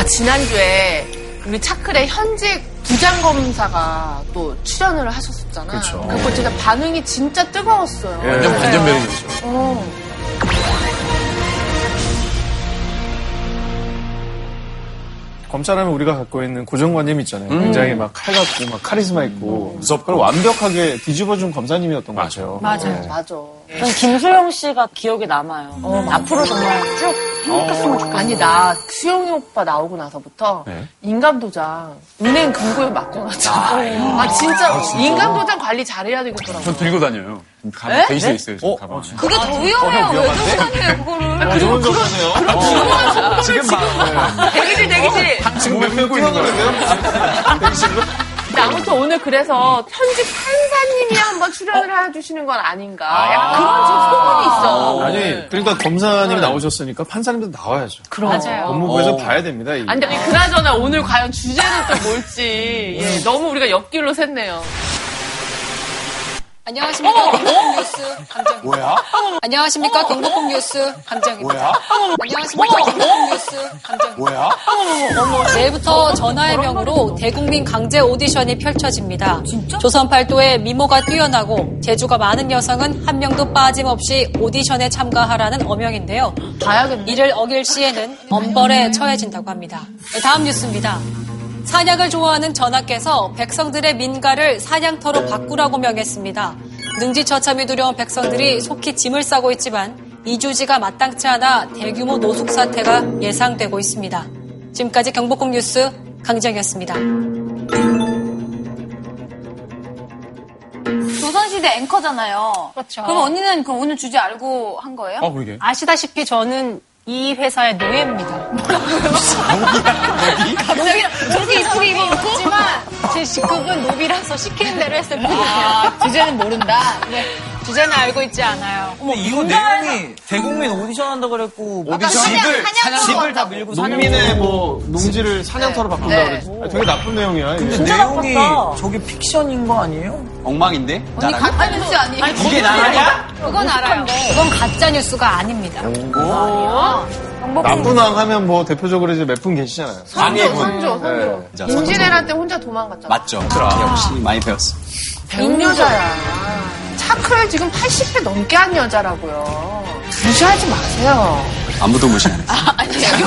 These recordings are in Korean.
아, 지난주에 우리 차클의 현직 부장검사가 또 출연을 하셨었잖아. 그쵸. 그거 진짜 반응이 진짜 뜨거웠어요. 예. 완전 반전 매력이죠. 어. 검찰하면 우리가 갖고 있는 고정관념 있잖아요. 굉장히 막 칼 같고 막 카리스마 있고 무섭고. 그걸 완벽하게 뒤집어준 검사님이었던 거죠. 맞아요. 네. 맞아. 전 김수영 씨가 기억에 남아요. 앞으로 정말 쭉 행복했으면 좋겠어요. 아니, 나 수영이 오빠 나오고 나서부터 네. 인감도장 은행 금고에 맡겨놨잖아. 아, 진짜 인감도장 관리 잘해야 되겠더라고. 전 들고 다녀요. 가방 베이스에 있어요, 지금 가방. 그게 더 위험해요. 왜 들고 다녀요, 그거를. 좋은 정도네요. 지금 막 대기실, 대기실. 지금 왜 풀고 있는 거예요? 근데 아무튼 오늘 그래서 현직 판사님이 한번 출연을 해주시는 건 아닌가. 약간 그런 소문이 있어. 아니, 그러니까 검사님이 나오셨으니까 판사님도 나와야죠. 맞아요. 법무부에서 봐야 됩니다. 이게. 아니, 아니, 그나저나 오늘 과연 주제는 또 뭘지. 예, 너무 우리가 옆길로 샜네요. 안녕하십니까. 경복궁 뉴스 강정. 뭐야? 안녕하십니까. 경복궁 뉴스 강정입니다. 뭐야? 안녕하십니까. 경복궁 뉴스 강정. 뭐야? 내일부터 전화의 명으로 대국민 강제 오디션이 펼쳐집니다. 조선 팔도의 미모가 뛰어나고 재주가 많은 여성은 한 명도 빠짐없이 오디션에 참가하라는 어명인데요. 이를 어길 시에는 엄벌에 처해진다고 합니다. 네, 다음 뉴스입니다. 사냥을 좋아하는 전하께서 백성들의 민가를 사냥터로 바꾸라고 명했습니다. 능지처참이 두려운 백성들이 속히 짐을 싸고 있지만 이주지가 마땅치 않아 대규모 노숙 사태가 예상되고 있습니다. 지금까지 경복궁 뉴스 강정이었습니다. 조선시대 앵커잖아요. 그렇죠. 그럼 언니는 그 오늘 주제 알고 한 거예요? 어, 그러게. 아시다시피 저는 이 회사의 노예입니다. 저렇게 이쁘게 입어놓고? 하지만 제 직급은 노비라서 시키는 대로 했을 뿐이에요. 아, 주제는 모른다. 네, 주제는 알고 있지 않아요. 어머, 이거 내용이 대국민 오디션 한다 그랬고 오디션? 집을 집을 다 밀고 농민의 뭐 농지를 사냥터로 바꾼다 네. 그랬지. 아니, 되게 나쁜 내용이야. 이게. 근데 내용이 저게 픽션인 거 아니에요? 엉망인데? 언니 가짜 뉴스 아니에요? 이게 나라냐? 그건 알아요. 그건 가짜 뉴스가 아닙니다. 나쁜 왕 하면 뭐 대표적으로 이제 몇 분 계시잖아요. 선조, 선조, 선조. 네. 임진왜란 때 혼자 도망갔잖아. 맞죠. 역시 많이 배웠어. 배운 여자야. 차크를 지금 80회 넘게 한 여자라고요. 무시하지 마세요. 아무도 무시하네. 당신은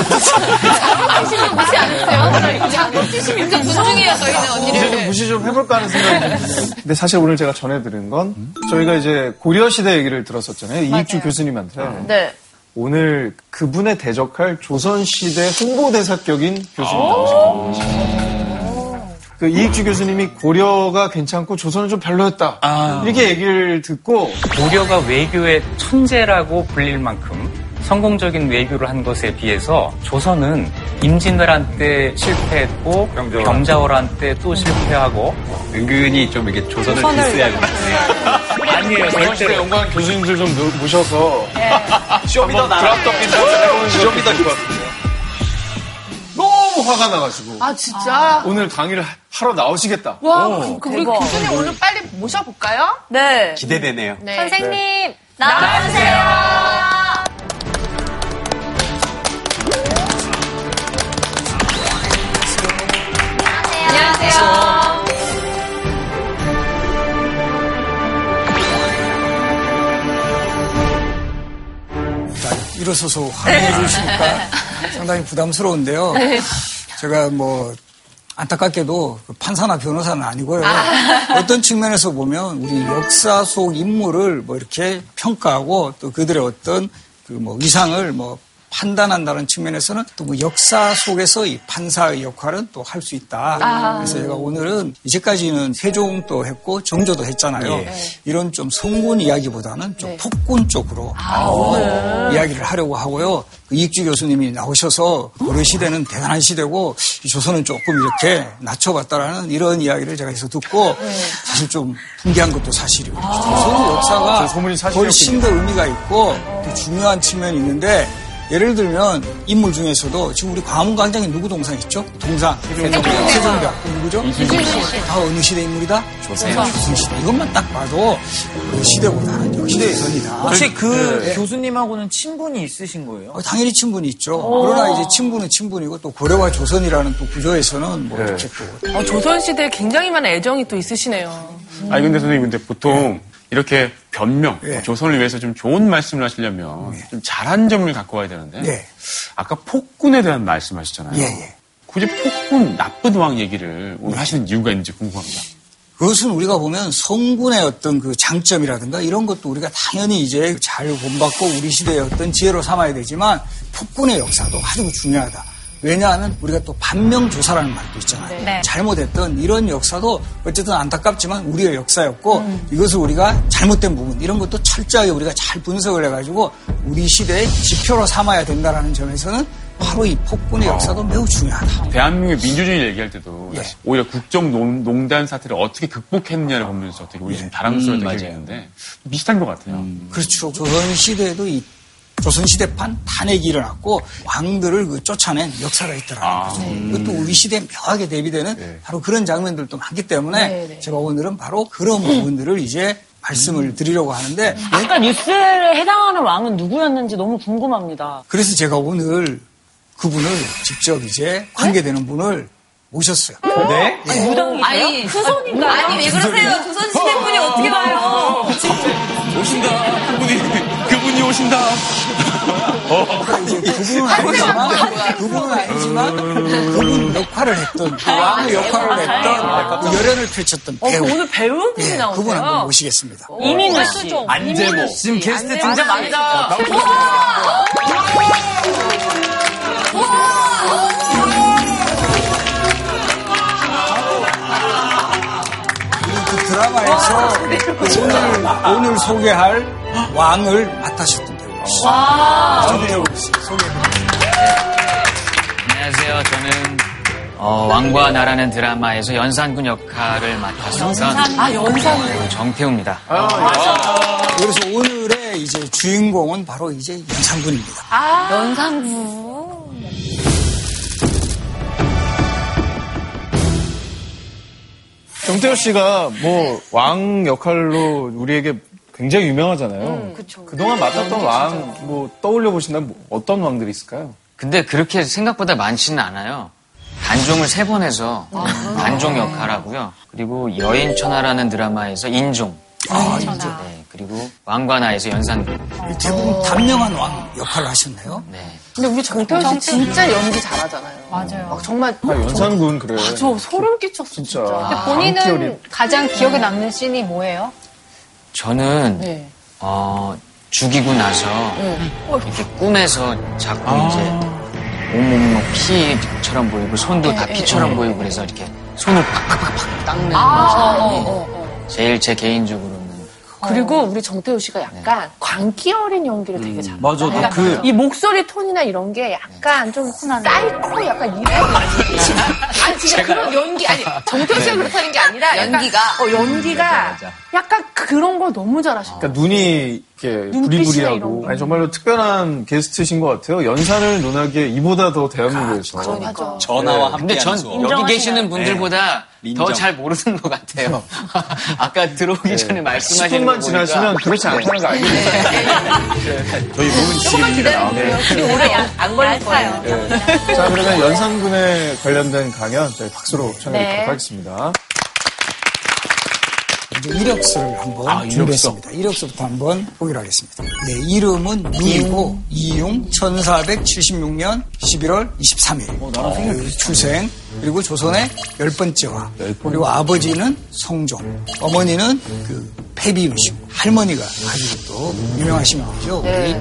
무시 안 했어요? 자격지심 굉장히 존중해요, 저희는 이제 언니를. 좀 무시 좀 해볼까 하는 생각이 좀 근데 사실 오늘 제가 전해드린 건 저희가 이제 고려시대 얘기를 들었었잖아요. 이익주 교수님한테. 네. 오늘 그분에 대적할 조선시대 홍보대사격인 교수님 나오신 겁니다. 그 이익주 교수님이 고려가 괜찮고 조선은 좀 별로였다. 아. 이렇게 얘기를 듣고 고려가 외교의 천재라고 불릴 만큼 성공적인 외교를 한 것에 비해서 조선은 임진왜란 때 실패했고 병자호란 때 또 실패하고 은근히 좀 이렇게 조선을 된다. 아니에요 조선시대 제대로 연구한 교수님들 좀 노- 모셔서 쇼미더 나라. 쇼미더 너무 화가 나가지고 아, 진짜? 오늘 강의를 하- 하러 나오시겠다. 와, 그럼 그 우리 교수님 오늘 빨리 모셔볼까요? 네. 기대되네요. 네. 선생님, 나와주세요. 안녕하세요. 일어서서 환영해 주시니까 상당히 부담스러운데요. 제가 뭐 안타깝게도 그 판사나 변호사는 아니고요. 어떤 측면에서 보면 우리 역사 속 인물을 뭐 이렇게 평가하고 또 그들의 어떤 그뭐 위상을 뭐 판단한다는 측면에서는 또뭐 역사 속에서 이 판사의 역할은 또 할 수 있다. 그래서 제가 오늘은 이제까지는 세종도 했고 정조도 했잖아요. 이런 좀 성군 이야기보다는 좀 폭군 쪽으로 어, 이야기를 하려고 하고요. 그 이익주 교수님이 나오셔서 고려 시대는 대단한 시대고 이 조선은 조금 이렇게 낮춰봤다라는 이런 이야기를 제가 해서 듣고 사실 좀 풍기한 것도 사실이에요. 조선 역사가. 훨씬 더 의미가 있고 또 중요한 측면이 있는데 예를 들면 인물 중에서도 지금 우리 광화문 광장에 누구 동상 있죠? 동상. 세종대왕. 누구죠? 다 어느 시대 인물이다? 조선. 조선 시대. 이것만 딱 봐도 그 시대보다는 역시 조선이다. 혹시 그 네. 교수님하고는 친분이 있으신 거예요? 어, 당연히 친분이 있죠. 그러나 이제 친분은 친분이고 또 고려와 조선이라는 또 구조에서는 뭐 이렇게 또 어, 조선 시대에 굉장히 많은 애정이 또 있으시네요. 아니 근데 선생님 근데 보통 이렇게 변명, 예. 뭐 조선을 위해서 좀 좋은 말씀을 하시려면 좀 잘한 점을 갖고 와야 되는데 예. 아까 폭군에 대한 말씀하셨잖아요. 예, 예. 굳이 폭군 나쁜 왕 얘기를 오늘 하시는 이유가 있는지 궁금합니다. 그것은 우리가 보면 성군의 어떤 그 장점이라든가 이런 것도 우리가 당연히 이제 잘 본받고 우리 시대의 어떤 지혜로 삼아야 되지만 폭군의 역사도 아주 중요하다. 왜냐하면 우리가 또 반명조사라는 말도 있잖아요. 네. 잘못했던 이런 역사도 어쨌든 안타깝지만 우리의 역사였고 이것을 우리가 잘못된 부분 이런 것도 철저하게 우리가 잘 분석을 해가지고 우리 시대의 지표로 삼아야 된다라는 점에서는 바로 이 폭군의 역사도 매우 중요하다. 대한민국의 민주주의 얘기할 때도 예. 오히려 국정농단 사태를 어떻게 극복했느냐를 보면서 되게 우리 좀 다랑스러웠던 음, 기억이 있는데 비슷한 것 같아요. 그렇죠. 조선 시대에도 이 조선 시대판 탄핵이 일어났고 왕들을 그 쫓아낸 역사가 있더라고요. 아. 이것도 우리 시대에 묘하게 대비되는 네. 바로 그런 장면들도 많기 때문에 네, 네. 제가 오늘은 바로 그런 부분들을 이제 말씀을 드리려고 하는데 아까 뉴스에 해당하는 왕은 누구였는지 너무 궁금합니다. 그래서 제가 오늘 그분을 직접 이제 관계되는 분을 모셨어요. 네? 아니, 후손인가? 아니, 왜 그러세요? 조선시대 분이 어떻게 와요? 오신다. 그분이 그분이 오신다. 이제 그분은 아니지만 그분은 아니지만 그분 역할을 했던 그 왕의 역할을 했던 그 열연을 펼쳤던 어, 그 배우 오늘 배우분이 예, 나오세요. 그분 한번 모시겠습니다. 이민우 씨. 안재모. 지금 게스트 등장. 그 드라마에서 그 오늘, 오늘 소개할 왕을 맡으셨 던 배우입니다. 정태우 씨 소개해드립니다. 안녕하세요. 저는 어, 왕과 나라는 드라마에서 연산군 역할을 맡았었던 아, 연상. 배우 정태우입니다. 그래서 오늘의 이제 주인공은 바로 이제 연산군입니다. 연상부. 정태호 씨가 뭐 왕 역할로 우리에게 굉장히 유명하잖아요. 그동안 맡았던 왕 뭐 떠올려 보신다면 뭐 어떤 왕들이 있을까요? 근데 그렇게 생각보다 많지는 않아요. 단종을 세 번 해서 단종 역할하고요. 그리고 여인천하라는 드라마에서 인종. 아, 이제 네, 그리고 왕과 나에서 연산군. 대부분 단명한 왕 역할을 하셨네요. 네. 근데 우리 정태호 씨 진짜 연기 잘하잖아요. 맞아요. 막 정말 아, 연산군 그래. 아, 저 소름 끼쳤어 진짜. 진짜. 본인은 광기열이- 가장 기억에 남는 씬이 뭐예요? 저는 네. 어, 죽이고 나서 이렇게 꿈에서 자꾸 이제 온몸 뭐 피처럼 보이고 손도 다 피처럼 보이고 그래서 이렇게 손을 팍팍팍팍 닦는 모습이 제일 제 개인적으로는 그리고 우리 정태우 씨가 약간 광기 어린 연기를 되게 잘해요. 맞아, 나 그러니까 그- 이 목소리 톤이나 이런 게 약간 좀 사이코 약간 이런 아니 진짜 그런 연기 아니 정태우 씨가 그렇다는 게 아니라 연기가? 어 연기가 약간 그런 걸 너무 잘하셔. 그러니까 눈이 이렇게 눈빛이나 부리부리하고. 아니 정말로 특별한 게스트신 것 같아요. 연산을 논하기에 이보다 더 대한민국에서 맞아. 전화와 함께 근데 전 여기 계시는 분들보다 인정. 더잘 모르는 것 같아요. 아까 들어오기 전에 말씀하시는 10분만 거 보니까 지나시면 그렇지 않다는 거 알게 돼요. 저희 몸은 지금입니다. 그리고 오래 안- 안 걸릴 거예요. 네. 자, 그러면 연산군에 관련된 강연 저희 박수로 청해드리도록 네. 하겠습니다. 이력서를 한번 아, 준비했습니다. 이력서 부터 한번 보기로 하겠습니다. 네, 이름은 누이고 이용 1476년 11월 23일 출생 그리고 조선의 열 번째 왕 그리고 아버지는 성종 어머니는 그씨 할머니가 아주 또 유명하신 분이죠. 우리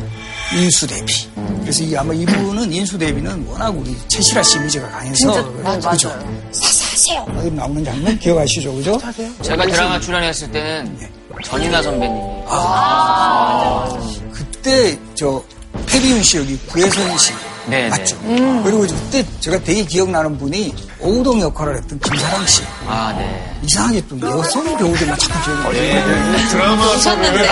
인수대비. 그래서 이 아마 이분은 인수대비는 워낙 우리 최실아 씨 이미지가 강해서 그죠. 사사세요 이런 나오는 장면 기억하시죠, 그죠? 제가 드라마 출연했을 때는 전인아 선배님이 그때 저 패비윤 씨 여기 구혜선 씨 네, 맞죠? 네. 그리고 이제 그때 제가 되게 기억나는 분이 오우동 역할을 했던 김사랑 씨. 아, 네. 이상하게 또 여성 배우들만 자꾸 기억이 나요. 예, 예. 예. 드라마 오셨는데.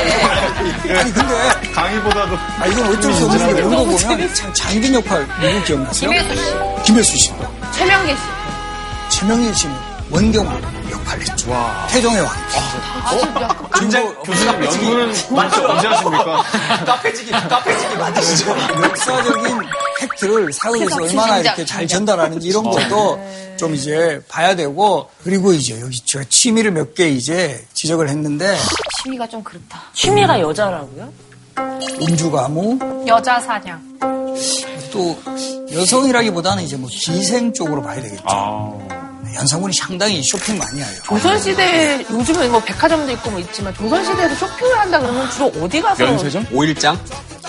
아니, 근데. 강의보다도. 아, 이건 어쩔 수 없는 게 오고 보면 참 장빈 역할 누구 기억나세요? 김혜수 씨. 김혜수 씨. 최명희 씨. 최명희 씨는 원경아. 686. 와. 태종의 왕. 아, 진짜 교수님 연구는 맞죠? 언제 하십니까? 카페지기, 카페지기 맞으시죠? 역사적인 팩트를 사회에서 얼마나 이렇게 잘 전달하는지 이런 것도 좀 이제 봐야 되고 그리고 이제 여기 제가 취미를 몇 개 이제 지적을 했는데 취미가 좀 그렇다. 취미가 여자라고요? 음주가무 여자 사냥 또 여성이라기보다는 이제 뭐 기생 쪽으로 봐야 되겠죠. 아. 연상군이 상당히 쇼핑 많이 해요. 조선시대, 요즘은 뭐 백화점도 있고 뭐 있지만, 조선시대에서 쇼핑을 한다 그러면 주로 어디 가서. 연세점? 5일장?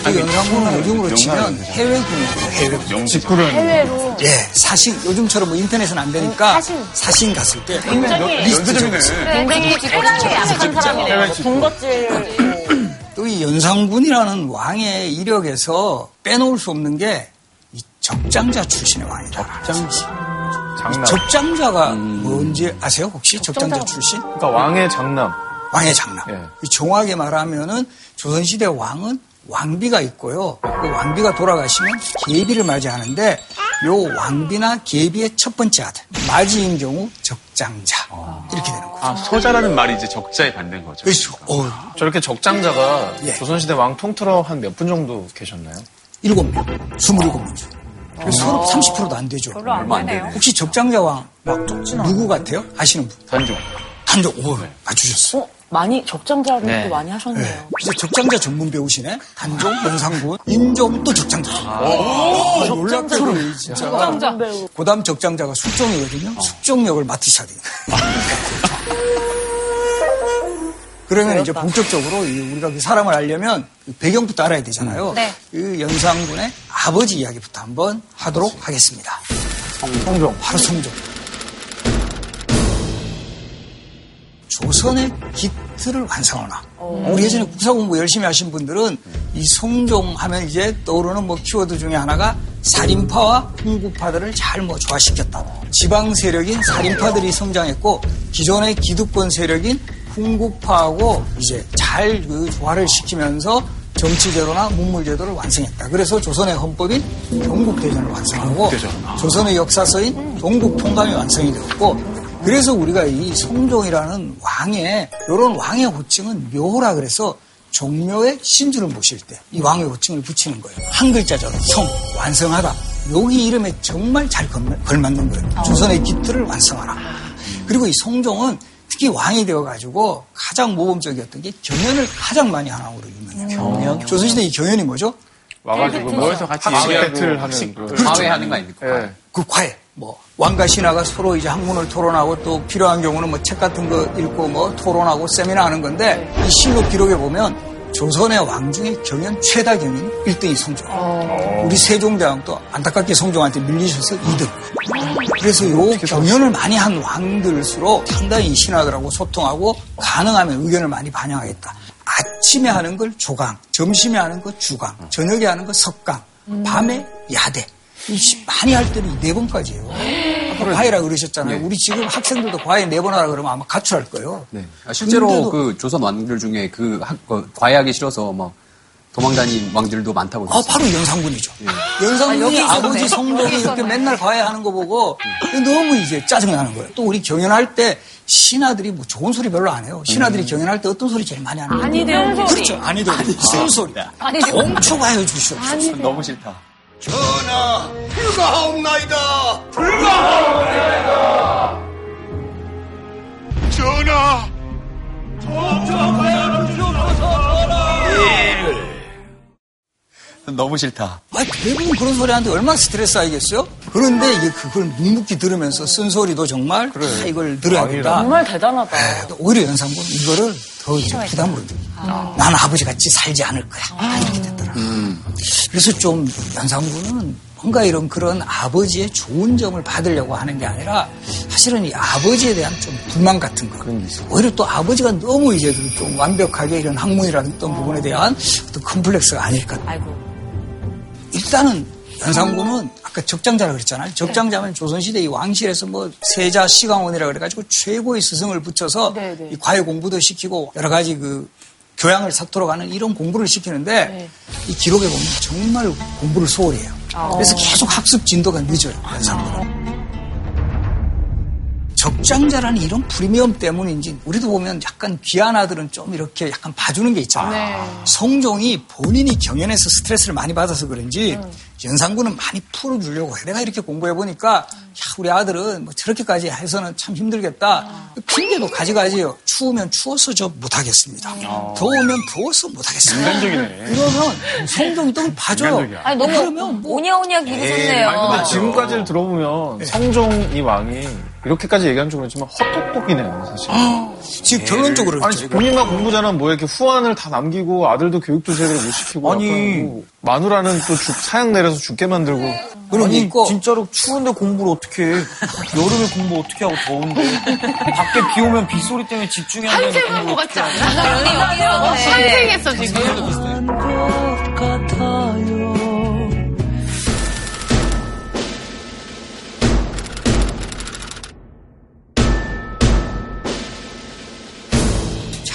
그 연상군은 요즘으로 치면 연세점. 해외 군이고 해외. 직구를 해외로. 예, 사신 요즘처럼 뭐 인터넷은 안 되니까 사신. 사신 갔을 때 굉장히 연세점이네. 굉장히 호랑이에 약한 사람이네요. 군것질. 또 이 연상군이라는 왕의 이력에서 빼놓을 수 없는 게 이 적장자 출신의 왕이다. 장 남. 적장자가 뭔지 아세요? 혹시 적장자 출신? 그러니까 왕의 장남. 왕의 장남. 예. 이 정확하게 말하면은 조선시대 왕은 왕비가 있고요. 그 왕비가 돌아가시면 계비를 맞이하는데 요 왕비나 계비의 첫 번째 아들 맞이인 경우 적장자 이렇게 되는 거예요. 아, 소자라는 말이 이제 적자에 반대인 거죠. 그렇죠. 어, 저렇게 적장자가 예. 조선시대 왕 통틀어 한 몇 분 정도 계셨나요? 일곱 명, 스물일곱 명 중. 서로 30%도 안 되죠. 별로 안 되네요. 혹시 적장자 왕막 누구 같아요? 아시는 분? 단종. 한종 오 맞추셨어. 어, 많이 적장자를 네. 또 많이 하셨네요. 네. 이제 적장자 전문 배우시네. 단종, 연상군, 인종 또 적장자. 아, 놀랍게도 진짜. 적장자. 고담 적장자가 숙종이거든요. 숙종역을 맡으셔야 돼요. 그러면 이제 본격적으로 이 우리가 그 사람을 알려면 그 배경부터 알아야 되잖아요. 네. 그 연상군의 아버지 이야기부터 한번 하도록 하겠습니다. 성종, 바로 성종. 조선의 기틀을 완성하나. 우리 예전에 국사 공부 열심히 하신 분들은 이 성종 하면 이제 떠오르는 뭐 키워드 중에 하나가 살인파와 hun구파들을 잘 뭐 조화시켰다. 지방 세력인 살인파들이 성장했고 기존의 기득권 세력인 hun구파하고 이제 잘 그 조화를 시키면서 정치제도나 문물제도를 완성했다. 그래서 조선의 헌법인 경국대전을 완성하고 조선의 역사서인 동국통감이 완성이 되었고 그래서 우리가 이 성종이라는 왕의 이런 왕의 호칭은 묘라 그래서 종묘의 신주를 모실 때 이 왕의 호칭을 붙이는 거예요. 한 글자죠. 성 완성하다. 여기 이름에 정말 잘 걸맞는 거예요. 조선의 기틀을 완성하라. 그리고 이 성종은 특히 왕이 되어가지고 가장 모범적이었던 게 경연을 가장 많이 하는 으로 유명해요. 경연? 조선시대 이 경연이 뭐죠? 와가지고 모여서 같이 학식 얘기하고 배틀 하는 학식- 그- 과외하는 거 아닙니까? 예. 그 과외, 뭐, 왕과 신하가 서로 이제 학문을 토론하고 또 필요한 경우는 뭐 책 같은 거 읽고 뭐 토론하고 세미나 하는 건데 이 실록 기록에 보면 조선의 왕 중에 경연 최다 경연 1등이 성종. 우리 세종대왕도 안타깝게 성종한테 밀리셔서 2등. 그래서 요 경연을 많이 한 왕들일수록 상당히 신하들하고 소통하고 가능하면 의견을 많이 반영하겠다. 아침에 하는 걸 조강, 점심에 하는 거 주강, 저녁에 하는 거 석강, 밤에 야대. 이 시- 많이 할 때는 네 번까지예요. 아까 과외라 그러셨잖아요. 우리 지금 학생들도 과외 네번 하라 그러면 아마 가출할 거예요. 네. 아, 실제로 근데도- 그 조선 왕들 중에 그 학, 그 과외하기 싫어서 막 도망다닌 왕들도 많다고 아, 들었어요. 바로 연상군이죠. 연상군이 아, 버지 성종이 이렇게 맨날 과외하는 거 보고 너무 이제 짜증나는 거예요. 또 우리 경연할 때 신하들이 뭐 좋은 소리 별로 안 해요. 신하들이 경연할 때 어떤 소리 제일 많이 하는 거예요? 소리. 그렇죠. 아니들. 쓴소리. 공초가 해 주시옵소서. 너무 싫다. 전하, 불가하옵나이다. 불가하옵나이다. 전하, 너무 싫다. 아, 대부분 그런 소리 하는데 얼마나 스트레스 알겠어요? 그런데 이게 그걸 묵묵히 들으면서 쓴소리도 정말 다 이걸 들어야 된다. 정말 대단하다. 네, 오히려 연상군 이거를 더 이제 부담으로 느끼 나는 아버지 같이 살지 않을 거야. 다 이렇게 됐더 라. 그래서 좀 연상군은 뭔가 이런 그런 아버지의 좋은 점을 받으려고 하는 게 아니라 사실은 이 아버지에 대한 좀 불만 같은 거. 오히려 또 아버지가 너무 이제 그좀 완벽하게 이런 학문이라든 어떤 부분에 대한 어떤 컴플렉스가 아닐까. 아이고. 일단은 연산군은 아까 적장자라 그랬잖아요. 적장자면 조선시대 이 왕실에서 뭐 세자 시강원이라 그래가지고 최고의 스승을 붙여서 네, 네. 이 과외 공부도 시키고 여러 가지 그 교양을 삭도록 하는 이런 공부를 시키는데 네. 이 기록에 보면 정말 공부를 소홀히 해요. 아. 그래서 계속 학습 진도가 늦어요. 연산군은. 적장자라는 이런 프리미엄 때문인지 우리도 보면 약간 귀한 아들은 좀 이렇게 약간 봐주는 게 있잖아요. 네. 성종이 본인이 경연에서 스트레스를 많이 받아서 그런지 연산군은 많이 풀어주려고 해. 내가 이렇게 공부해 보니까 야, 우리 아들은 뭐 저렇게까지 해서는 참 힘들겠다. 핑계도 가지가지요. 추우면 추워서 저 못하겠습니다. 더우면 더워서 못하겠습니다. 인간적이네. 그러면 성종이 또 봐줘요. 인간적이야. 아니, 너무 그러면 뭐 오냐오냐 기르셨네요. 아니, 근데 지금까지를 들어보면 성종 이 왕이 이렇게까지 얘기한 줄 모르지만 헛똑똑이네요, 사실. 지금 결론적으로 아니, 그렇죠. 본인만 공부자는 뭐 이렇게 후안을 다 남기고 아들도 교육도 제대로 못 시키고 아니. 뭐 마누라는 또 죽, 사양 내려서 죽게 만들고 그럼 아니 있고 진짜로 추운데 공부를 어떻게 해? 여름에 공부 어떻게 하고 더운데 밖에 비 오면 빗소리 때문에 집중이 안 되는데 환생한 것 공부 같지 않아? 환생했어, 지금.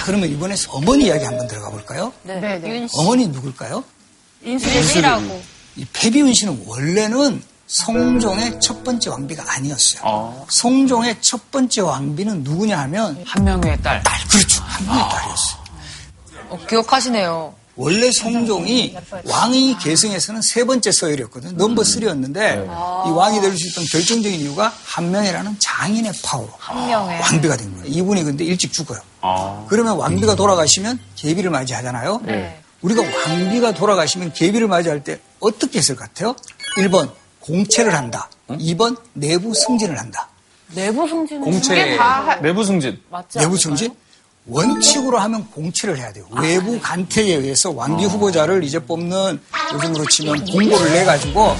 그러면 이번에 어머니 이야기 한번 들어가 볼까요? 네, 네. 어머니 누굴까요? 인수리라고. 이 패비윤 씨는 원래는 성종의 첫 번째 왕비가 아니었어요. 성종의 첫 번째 왕비는 누구냐 하면 한 명의 딸. 딸, 그렇죠. 한 명의 딸이었어요. 어, 기억하시네요. 원래 성종이 왕위 계승에서는 세 번째 서열이었거든요. 넘버 3였는데 이 왕이 될 수 있던 결정적인 이유가 한 명이라는 장인의 파워로. 왕비가 된 거예요. 이분이 근데 일찍 죽어요. 그러면 왕비가 돌아가시면 계비를 맞이하잖아요. 네. 우리가 왕비가 돌아가시면 계비를 맞이할 때 어떻게 했을 것 같아요? 1번 공채를 한다. 2번 내부 승진을 한다. 내부 승진은 공채 내부 승진. 내부 승진? 원칙으로 하면 공채를 해야 돼요. 외부 간택에 의해서 왕비 후보자를 이제 뽑는 요즘으로 치면 공고를 내가지고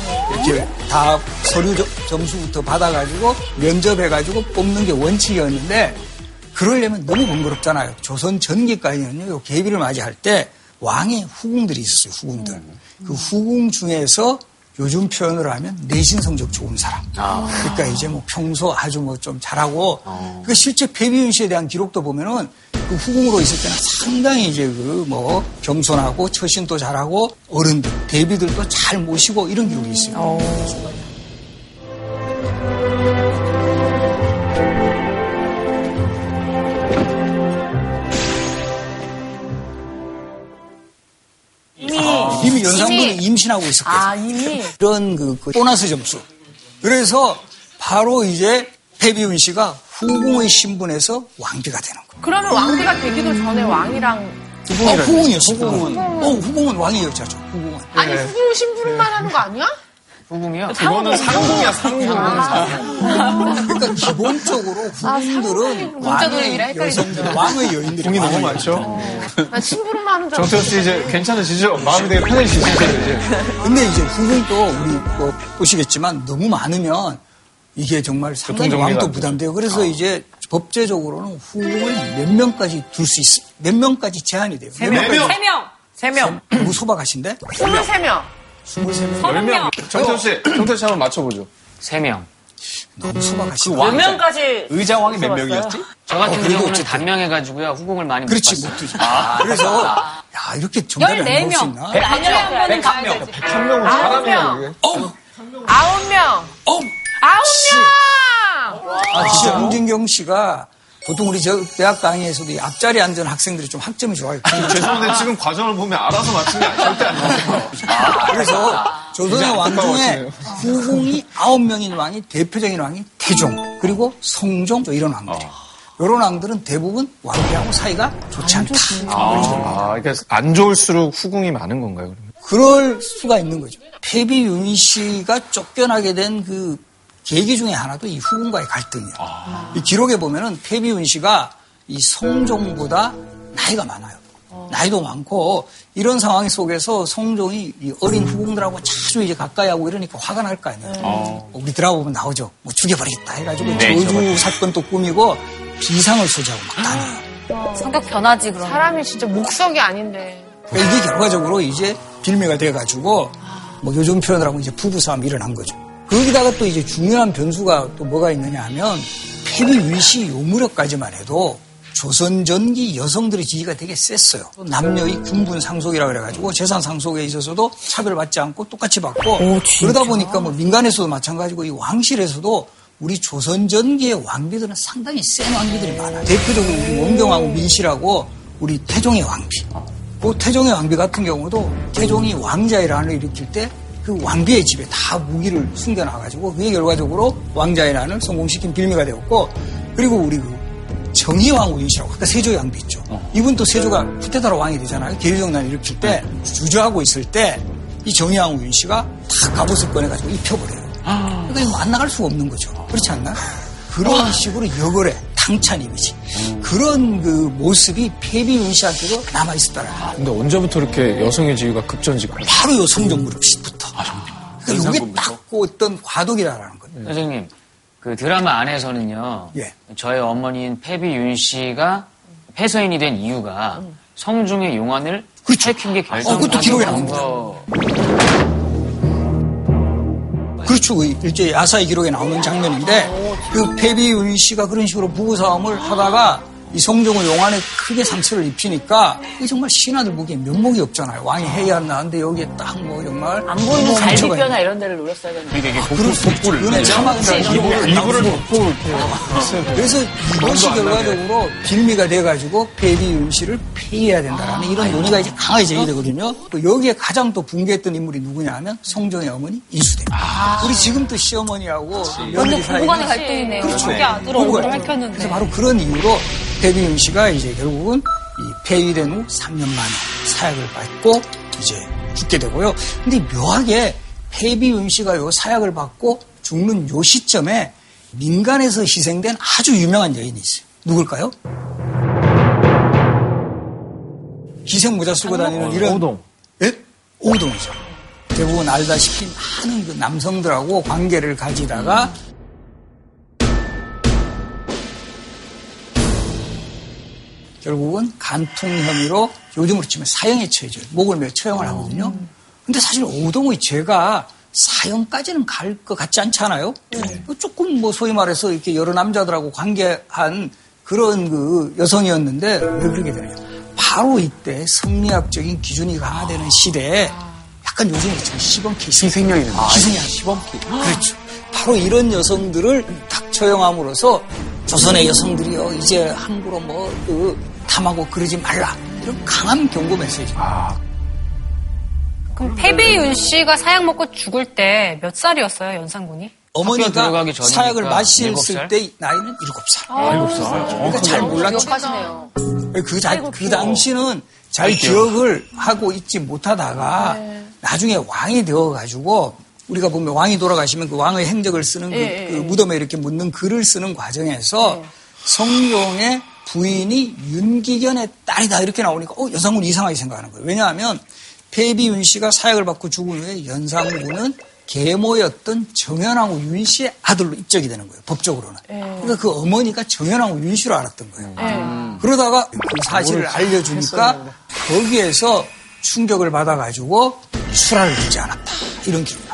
이렇게 다 서류 저- 점수부터 받아가지고 면접해가지고 뽑는 게 원칙이었는데 그러려면 너무 번거롭잖아요. 조선 전기까지는요, 요 계비를 맞이할 때 왕의 후궁들이 있었어요, 후궁들. 그 후궁 중에서 요즘 표현으로 하면 내신 성적 좋은 사람. 그러니까 이제 뭐 평소 아주 뭐 좀 잘하고. 그 실제 배비윤 씨에 대한 기록도 보면은 그 후궁으로 있을 때는 상당히 이제 그 뭐 겸손하고 처신도 잘하고 어른들, 대비들도 잘 모시고 이런 기록이 있어요. 이미 연산군은 이미- 임신하고 있었거든요. 아, 이미. 이런 그, 그 보너스 점수. 그래서 바로 이제 패비윤 씨가 후궁의 신분에서 왕비가 되는 거예요. 그러면 왕비가 되기도 전에 왕이랑 어, 후궁이었어요. 후궁은. 어, 후궁은 왕이었죠. 후궁은. 아니 네. 후궁 신부름만 하는 거 아니야? 후궁이요? 그거는 상궁이야, 상궁. 그러니까 기본적으로 후궁들은 문자 왕의. 여성들, 왕의 여인들이 궁이 너무 많죠. 난 신부름만 하는 줄. 정태호 씨 이제 괜찮으시죠? 마음이 되게 편해지시죠, 이제. 근데 이제 후궁도 우리 뭐 보시겠지만 너무 많으면 이게 정말 상당히 왕도. 부담돼요. 그래서 이제 법제적으로는 후궁을 몇 명까지 둘 수 있어. 몇 명까지 제한이 돼요. 몇 명까지? 세 명. 세 명. 너무 소박하신데? 23명. 23명. 서른 명. 정태호 씨, 정태호 씨 한번 맞춰보죠. 세 명. 너무 소박하신데? 몇 명까지 의자 왕이 몇 써봤어요? 명이었지? 저 같은 어, 경우는. 단명해가지고요. 후궁을 많이 못 그렇지, 봤어요. 못 두죠. 그래서, 야, 이렇게 정답이 안 나올 수 있나? 14명. 안녕에 한 번은 가야 되지. 한 명은 아홉 사람이야, 명. 이게. 어! 아홉 명. 어! 아홉 명! 아, 진짜 홍진경 씨가 보통 우리 저 대학 강의에서도 이 앞자리 앉은 학생들이 좀 학점이 좋아요. 죄송한데 지금 과정을 보면 알아서 맞춘 게 절대 안 나와요. 그래서 조선의 왕 중에. 후궁이 아홉 명인 왕이 대표적인 왕이 태종 그리고 성종 이런 왕들이. 이런 왕들은 대부분 왕비하고 사이가 좋지 않다. 아, 그러니까 안 좋을수록 후궁이 많은 건가요, 그러면? 그럴 수가 있는 거죠. 패비윤 씨가 쫓겨나게 된 그 계기 중에 하나도 이 후궁과의 갈등이에요. 이 기록에 보면은 패비윤 씨가 이 성종보다 나이가 많아요. 나이도 많고 이런 상황 속에서 성종이 이 어린 후궁들하고 자주 이제 가까이 하고 이러니까 화가 날 거 아니에요. 뭐 우리 드라마 보면 나오죠. 뭐 죽여버리겠다 해가지고 저주 사건도 꾸미고 비상을 소지하고 막 다녀요. 성격 변하지, 그럼. 사람이 진짜 목석이 아닌데. 그러니까 이게 결과적으로 이제 빌미가 돼가지고 뭐 요즘 표현으로 하면 이제 부부싸움이 일어난 거죠. 거기다가 또 이제 중요한 변수가 또 뭐가 있느냐 하면 폐비 위시 요 무렵까지만 해도 조선 전기 여성들의 지위가 되게 셌어요. 남녀의 군분 상속이라 그래가지고 재산 상속에 있어서도 차별받지 않고 똑같이 받고 그러다 보니까 뭐 민간에서도 마찬가지고 이 왕실에서도 우리 조선 전기의 왕비들은 상당히 센 왕비들이 많아요. 대표적으로 우리 원경왕후 민씨라고 우리 태종의 왕비. 그 태종의 왕비 같은 경우도 태종이 왕자의 난을 일으킬 때 그 왕비의 집에 다 무기를 숨겨놔가지고 그게 결과적으로 왕자의 난을 성공시킨 빌미가 되었고 그리고 우리 그 정의왕후 윤씨라고 아까 세조의 왕비 있죠. 이분도 세조가 쿠데타로 왕이 되잖아요. 계류정난 일으킬 때 주저하고 있을 때 이 정의왕후 윤씨가 다 갑옷을 꺼내가지고 입혀버려요. 그러니까 이거 안 나갈 수가 없는 거죠. 그렇지 않나? 그런 식으로 역을해 당찬 이미지 그런 그 모습이 폐비 윤씨한테도 남아 있었다라. 근데 언제부터 이렇게 여성의 지위가 급전지가? 바로 요 성정그룹 시부터. 그러니까 이게 딱 어떤 과도기라는 거예요. 선생님, 그 드라마 안에서는요. 예. 저희 어머니인 패비 윤 씨가 폐서인이 된 이유가 성중의 용안을 밝힌 게 결정. 어, 그것도 기록에 나옵니다. 그렇죠. 그 일제 야사의 기록에 나오는 장면인데 그 패비윤 씨가 그런 식으로 부부싸움을 하다가 이 성종을 용안에 크게 상처를 입히니까 이게 정말 신하들 보기에 면목이 없잖아요. 왕이 해야 나는데 여기에 딱 뭐 정말 안 보이는 갈비뼈나. 이런 데를 노렸어야 되는데. 이게 있죠. 그거는 참아가 일부를, 일부를 덮고 그래서 이것이. 결과적으로 빌미가 돼가지고 패비윤 씨를 폐위해야 된다라는 이런 논의가 이제 강하게 제기되거든요. 또 여기에 가장 또 붕괴했던 인물이 누구냐 하면 성종의 어머니 이수대. 우리 지금 또 시어머니하고 며느리 사이에 갈등이네요. 그렇죠. 그게 아들 얼굴을. 밝혔는데. 그래서 바로 그런 이유로 배비윤 씨가 이제 결국은 이 폐위된 후 3년 만에 사약을 받고 이제 죽게 되고요. 근데 묘하게 폐비윤 씨가 요 사약을 받고 죽는 요 시점에 민간에서 희생된 아주 유명한 여인이 있어요. 누굴까요? 희생 모자 쓰고 다니는 이런 오동. 예? 오동이죠. 대부분 알다시피 많은 그 남성들하고 관계를 가지다가 결국은 간통 혐의로 요즘으로 치면 사형에 처해져요. 목을 매 처형을 하거든요. 근데 사실 오동의 죄가 사형까지는 갈 것 같지 않지 않아요? 뭐 조금 뭐 소위 말해서 이렇게 여러 남자들하고 관계한 그런 그 여성이었는데 왜 그렇게 되느냐. 바로 이때 성리학적인 기준이 강화되는 시대에 약간 요즘 있지만 시범 케이스. 희생양이네. 희생양. 시범 케이스. 그렇죠. 바로 이런 여성들을 딱 처형함으로써 조선의 여성들이요 이제 함부로 뭐 그 탐하고 그러지 말라 이런 강한 경고 메시지. 그럼 패비윤 씨가 사약 먹고 죽을 때 몇 살이었어요, 연산군이? 어머니가 사약을 마셨을 살? 때 나이는 일곱 살. 아, 일곱 살. 그러니까 잘 몰랐죠. 기억하시네요. 그, 자, 그 당시는 잘 기억을 하고 있지 못하다가 나중에 왕이 되어가지고 우리가 보면 왕이 돌아가시면 그 왕의 행적을 쓰는 그, 예, 예, 그 예. 무덤에 이렇게 묻는 글을 쓰는 과정에서 성룡의 부인이 윤기견의 딸이다 이렇게 나오니까 어, 연상군 이상하게 생각하는 거예요. 왜냐하면 폐비윤 씨가 사약을 받고 죽은 후에 연상군은 계모였던 정현왕후 윤 씨의 아들로 입적이 되는 거예요. 법적으로는. 그러니까 그 어머니가 정현왕후 윤 씨로 알았던 거예요. 그러다가 그 사실을 알려주니까 거기에서 충격을 받아가지고 수라를 두지 않았다. 이런 기록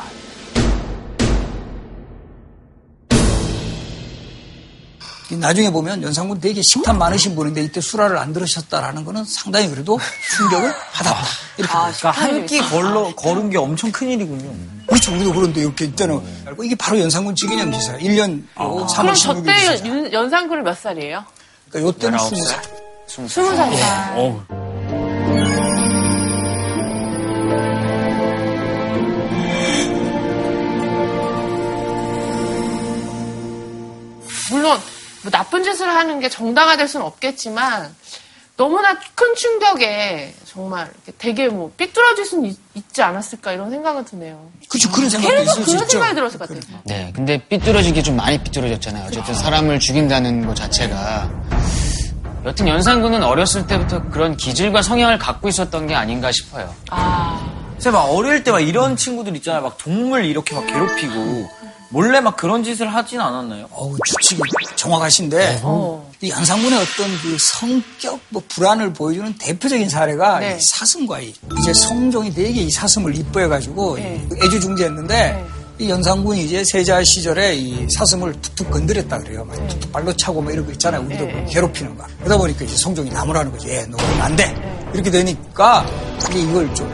나중에 보면 연상군 되게 식탐 많으신 분인데 이때 수라를 안 들으셨다라는 거는 상당히 그래도 충격을 받았다. 이렇게 보여요. 그러니까 한 끼 걸러 걸은 게 엄청 큰 일이군요. 그렇죠. 우리도 그런데 이렇게 있다는 알고 이게 바로 연상군 직인형 기사예요. 1년 로 3월 그럼 16일 저때 기사죠. 연- 연상군은 몇 살이에요? 그러니까 요때는 19 20살. 살. 스무 살. 물론 나쁜 짓을 하는 게 정당화될 수는 없겠지만 너무나 큰 충격에 정말 되게 뭐 삐뚤어질 수는 있, 지 않았을까 이런 생각은 드네요. 그렇죠. 그런 계속 있을 수 그런. 생각이 들었을 것 같아요. 네, 근데 삐뚤어지기 좀 많이 삐뚤어졌잖아요. 어쨌든 사람을 죽인다는 것 자체가. 여튼 연산군은 어렸을 때부터 그런 기질과 성향을 갖고 있었던 게 아닌가 싶어요. 제가 막 어릴 때 막 이런 친구들 있잖아요. 막 동물 이렇게 막 괴롭히고 몰래 막 그런 짓을 하진 않았나요? 어우, 추측이 정확하신데, 이 연상군의 어떤 그 성격, 뭐 불안을 보여주는 대표적인 사례가 네. 이 사슴과이. 이제 성종이 되게 이 사슴을 이뻐해가지고 네. 애주중지했는데, 이 연상군이 이제 세자 시절에 이 사슴을 툭툭 건드렸다 그래요. 막 툭툭 발로 차고 뭐 이런 거 있잖아요. 우리도 네. 괴롭히는 거. 그러다 보니까 이제 성종이 나무라는 거지. 예, 너 그러면 안 돼. 이렇게 되니까 이제 이걸 좀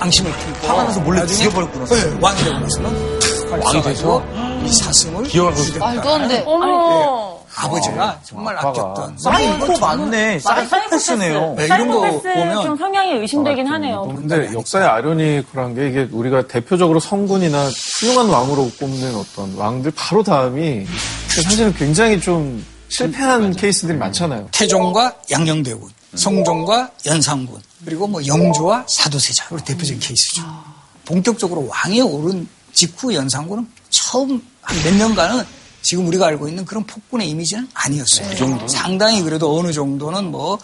앙심을 품고 화가 나서 몰래 죽여버렸구나, 네, 왕이 되고 나서는 탁 왕이 돼서 이 사슴을 기어가서 말도 안 돼. 어머. 아버지가 정말 아꼈던 사이코 맞네. 사이코패스네요. 네, 이런 거 사이코패스 좀 보면 성향이 의심되긴 하네요. 근데 역사의 아이러니란 게 이게 우리가 대표적으로 성군이나 훌륭한 왕으로 꼽는 어떤 왕들 바로 다음이 사실은 굉장히 좀 실패한 케이스들이 많잖아요. 태종과 양녕대군, 성종과 연산군, 그리고 뭐 영조와 사도세자 우리 대표적인 케이스죠. 본격적으로 왕에 오른 직후 연산군은 처음 한 몇 년간은 지금 우리가 알고 있는 그런 폭군의 이미지는 아니었어요. 상당히 그래도 어느 정도는 뭐이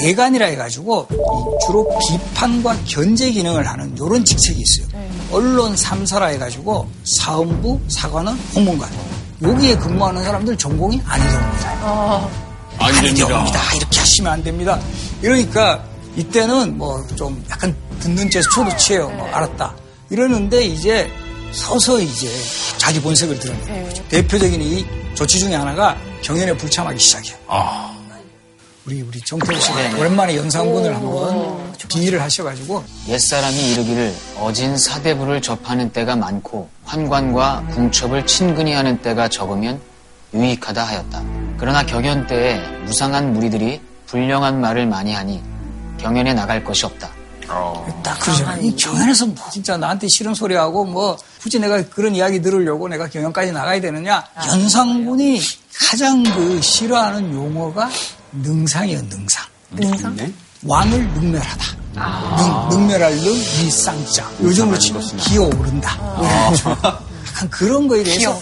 대간이라 해가지고 이 주로 비판과 견제 기능을 하는 이런 직책이 있어요. 언론 3사라 해가지고 사헌부, 사관원, 홍문관 여기에 근무하는 사람들 전공이 아니됩니다. 안 됩니다. 됩니다. 이렇게 하시면 안 됩니다. 이러니까 이때는 뭐 좀 약간 듣는 죄에서 저도 취해요. 뭐 알았다. 이러는데 이제 서서히 이제 자기 본색을 드러내는 거죠. 대표적인 이 조치 중에 하나가 경연에 불참하기 시작해요. 우리 우리 정태호 씨가 네. 오랜만에 연상군을 한번 비의를 하셔가지고 옛사람이 이르기를 어진 사대부를 접하는 때가 많고 환관과 궁첩을 친근히 하는 때가 적으면 유익하다 하였다. 그러나 경연 때에 무상한 무리들이 불량한 말을 많이 하니 경연에 나갈 것이 없다. 딱 그러잖아요. 이 경연에서 뭐 진짜 나한테 싫은 소리하고 뭐 굳이 내가 그런 이야기 들으려고 내가 경연까지 나가야 되느냐. 연상군이 가장 그 싫어하는 용어가 능상이에요, 능상. 능상? 왕을 능멸하다. 능, 능멸할 능, 이쌍자. 요즘으로 치면 기어오른다. 그래가지고 약간 그런 거에 대해서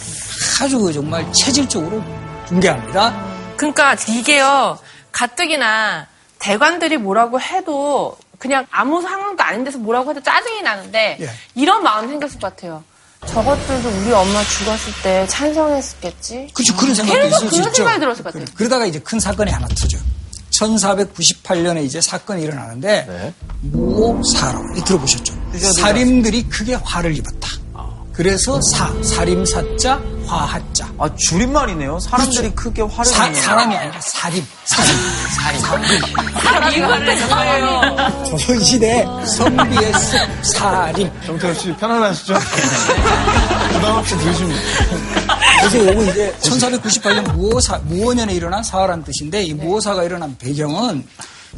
아주 그 정말 체질적으로 붕괴합니다. 그러니까 이게요 가뜩이나 대관들이 뭐라고 해도 그냥 아무 상황도 아닌 데서 뭐라고 해도 짜증이 나는데 예. 이런 마음이 생겼을 것 같아요. 저것들도 우리 엄마 죽었을 때 찬성했겠지. 그렇죠. 그런 생각도 계속 있을 수 그런 있죠. 생각이 들었을 것 같아요. 그러다가 이제 큰 사건이 하나 터져. 1498년에 이제 사건이 일어나는데 무오사로 이 들어보셨죠? 사림들이 크게 화를 입었다. 그래서 사, 사림사자, 화하자. 아, 줄임말이네요. 사람들이 크게 화를 사, 내는. 사람이 아니라 사림. 사림. 이것도 조선시대 선비의 습, 사림. 정태호 씨 편안하시죠? 부담 없이 들으시면 그래서 요거 이제 1498년 무오사, 무오년에 일어난 사화란 뜻인데 이 무오사가 일어난 배경은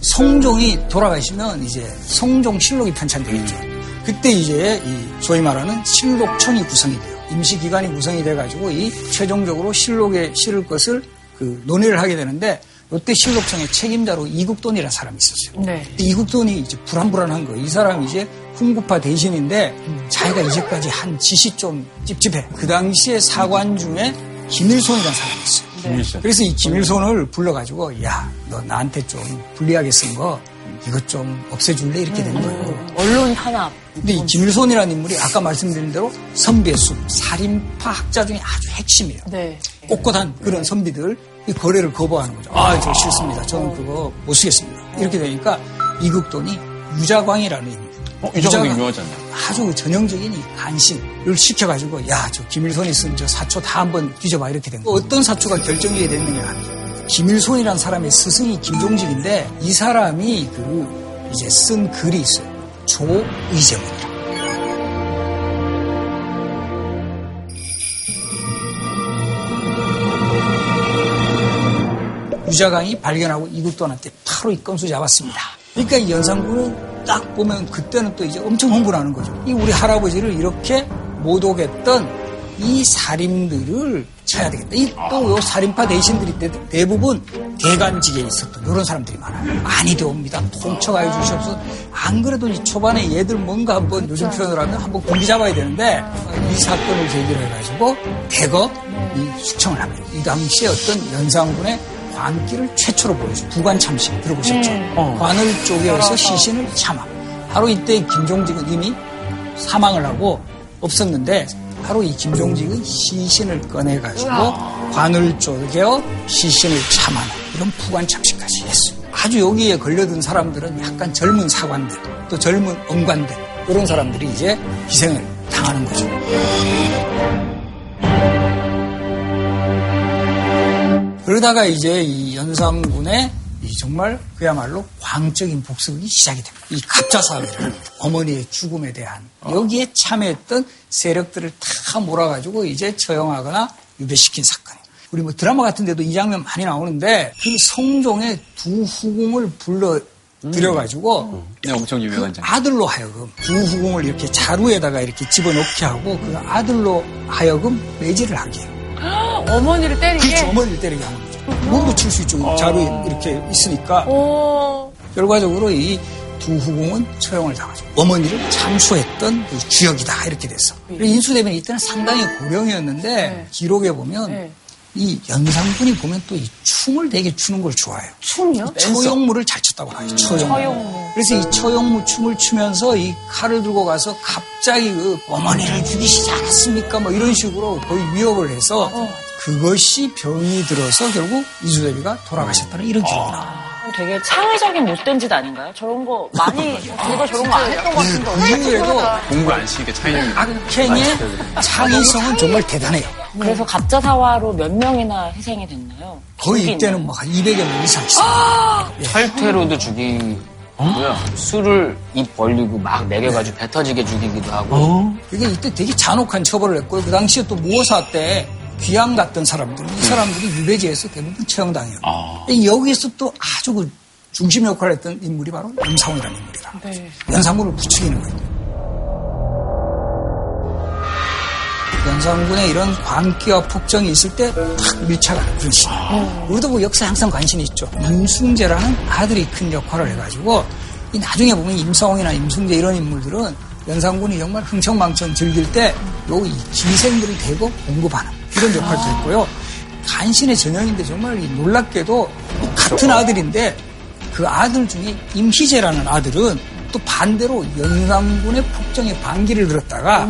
성종이 돌아가시면 이제 성종 실록이 편찬되겠죠. 그때 이제 이 소위 말하는 실록청이 구성이 돼요. 임시기관이 구성이 돼가지고 이 최종적으로 실록에 실을 것을 그 논의를 하게 되는데 이때 실록청의 책임자로 이국돈이라는 사람이 있었어요. 네. 이국돈이 이제 불안불안한 거예요. 이 사람이 이제 훈구파 대신인데 자기가 이제까지 한 짓이 좀 찝찝해. 그 당시에 사관 중에 김일손이라는 사람이 있어요. 김일손. 그래서 이 김일손을 불러가지고 야, 너 나한테 좀 불리하게 쓴 거 이것 좀 없애줄래? 이렇게 된 거예요. 언론 탄압. 근데 이 김일손이라는 인물이 아까 말씀드린 대로 선비의 숲, 살인파 학자 중에 아주 핵심이에요. 네. 꼿꼿한 그런 선비들 이 거래를 거부하는 거죠. 아, 저 싫습니다. 저는 그거 못 쓰겠습니다. 이렇게 되니까 이국돈이 유자광이라는 인물. 어, 유자광이 유명하지 않나요? 아주 전형적인 이 간신을 시켜가지고 야, 저 김일손이 쓴 저 사초 다 한번 뒤져봐 이렇게 된 거예요. 어떤 사초가 결정이 됐느냐. 김일손이라는 사람의 스승이 김종직인데 이 사람이 그 이제 쓴 글이 있어요. 조의제문이라. 유자강이 발견하고 이국돈한테 바로 이 건수 잡았습니다. 그러니까 이 연산군은 딱 보면 그때는 또 이제 엄청 흥분하는 거죠. 이 우리 할아버지를 이렇게 못 오겠던 이 살인들을 쳐야 되겠다. 이또요 살인파 대신들이 대, 대부분 대간직에 있었던 이런 사람들이 많아요. 많이 되옵니다. 통쳐가해 주시옵소서. 안 그래도 이 초반에 얘들 뭔가 한번 요즘 표현을 하면 한번 공기 잡아야 되는데 이 사건을 계기로 해가지고 대거 이 숙청을 합니다. 이 당시에 어떤 연산군의 관기를 최초로 보여준 부관 참신 들어보셨죠? 관을 쪼개어서 시신을 참아. 바로 이때 김종직은 이미 사망을 하고 없었는데 바로 이 김종직의 시신을 꺼내가지고 관을 쪼개어 시신을 참하는 이런 부관 장식까지 했어요. 아주 여기에 걸려든 사람들은 약간 젊은 사관들, 또 젊은 엄관들, 이런 사람들이 이제 희생을 당하는 거죠. 그러다가 이제 이 연산군의 이 정말 그야말로 광적인 복습이 시작이 됩니다. 이 갑자사회를 어머니의 죽음에 대한 여기에 참여했던 세력들을 다 몰아가지고 이제 처형하거나 유배시킨 사건이에요. 우리 뭐 드라마 같은 데도 이 장면 많이 나오는데 그 성종의 두 후궁을 불러 들여가지고 네, 엄청 유명한 장. 아들로 하여금 두 후궁을 이렇게 자루에다가 이렇게 집어넣게 하고 그 아들로 하여금 매질을 하게 해요. 어머니를 때리게. 그렇죠. 어머니를 때리게 하는 거죠. 몸도 칠 수 있죠. 자루에 이렇게 있으니까. 오. 결과적으로 이 두 후궁은 처형을 당하죠. 어머니를 참수했던 그 주역이다 이렇게 됐어. 그래서 인수대변이 이때는 상당히 고령이었는데 기록에 보면 네. 이 연산군이 보면 또 이 춤을 되게 추는 걸 좋아해요. 춤이요? 처용무를 잘 췄다고 하죠. 처용무. 처용무. 그래서 이 처용무 춤을 추면서 이 칼을 들고 가서 갑자기 그 어머니를 죽이시지 않았습니까? 뭐 이런 식으로 거의 위협을 해서 그것이 병이 들어서 결국 이수대비가 돌아가셨다는 이런 기록이 나와요. 되게 창의적인 못된 짓 아닌가요? 저런 거 많이 제가 저런 거 안 했던 것 같은데 그 이후에도 공부 안 시키게 차이는 악행의 창의성은 정말 대단해요. 그래서 갑자사화로 몇 명이나 희생이 됐나요? 거의 죽인 이때는 막 200여 명 이상 있어요. 탈퇴로도 죽이고요. 술을 입 벌리고 막 먹여가지고 배 터지게 죽이기도 하고. 이게 이때 되게 잔혹한 처벌을 했고요. 그 당시에 또 무어사 때 귀양 갔던 사람들, 이 사람들이 유배지에서 대부분 처형당해요. 여기에서 또 아주 그 중심 역할을 했던 인물이 바로 임상훈이라는 인물이다. 네. 연산군을 부추기는 거예요. 연산군의 이런 광기와 폭정이 있을 때탁 밀착하는 그런 시. 우리도 뭐 역사에 항상 관심이 있죠. 임승재라는 아들이 큰 역할을 해가지고 이 나중에 보면 임성홍이나 임승재 이런 인물들은 연산군이 정말 흥청망청 즐길 때요이 기생들을 대고 공급하는 이런 역할도 했고요. 간신의 전형인데 정말 이 놀랍게도 이 같은 아들인데 그 아들 중에 임희재라는 아들은 또 반대로 연산군의 폭정에 반기를 들었다가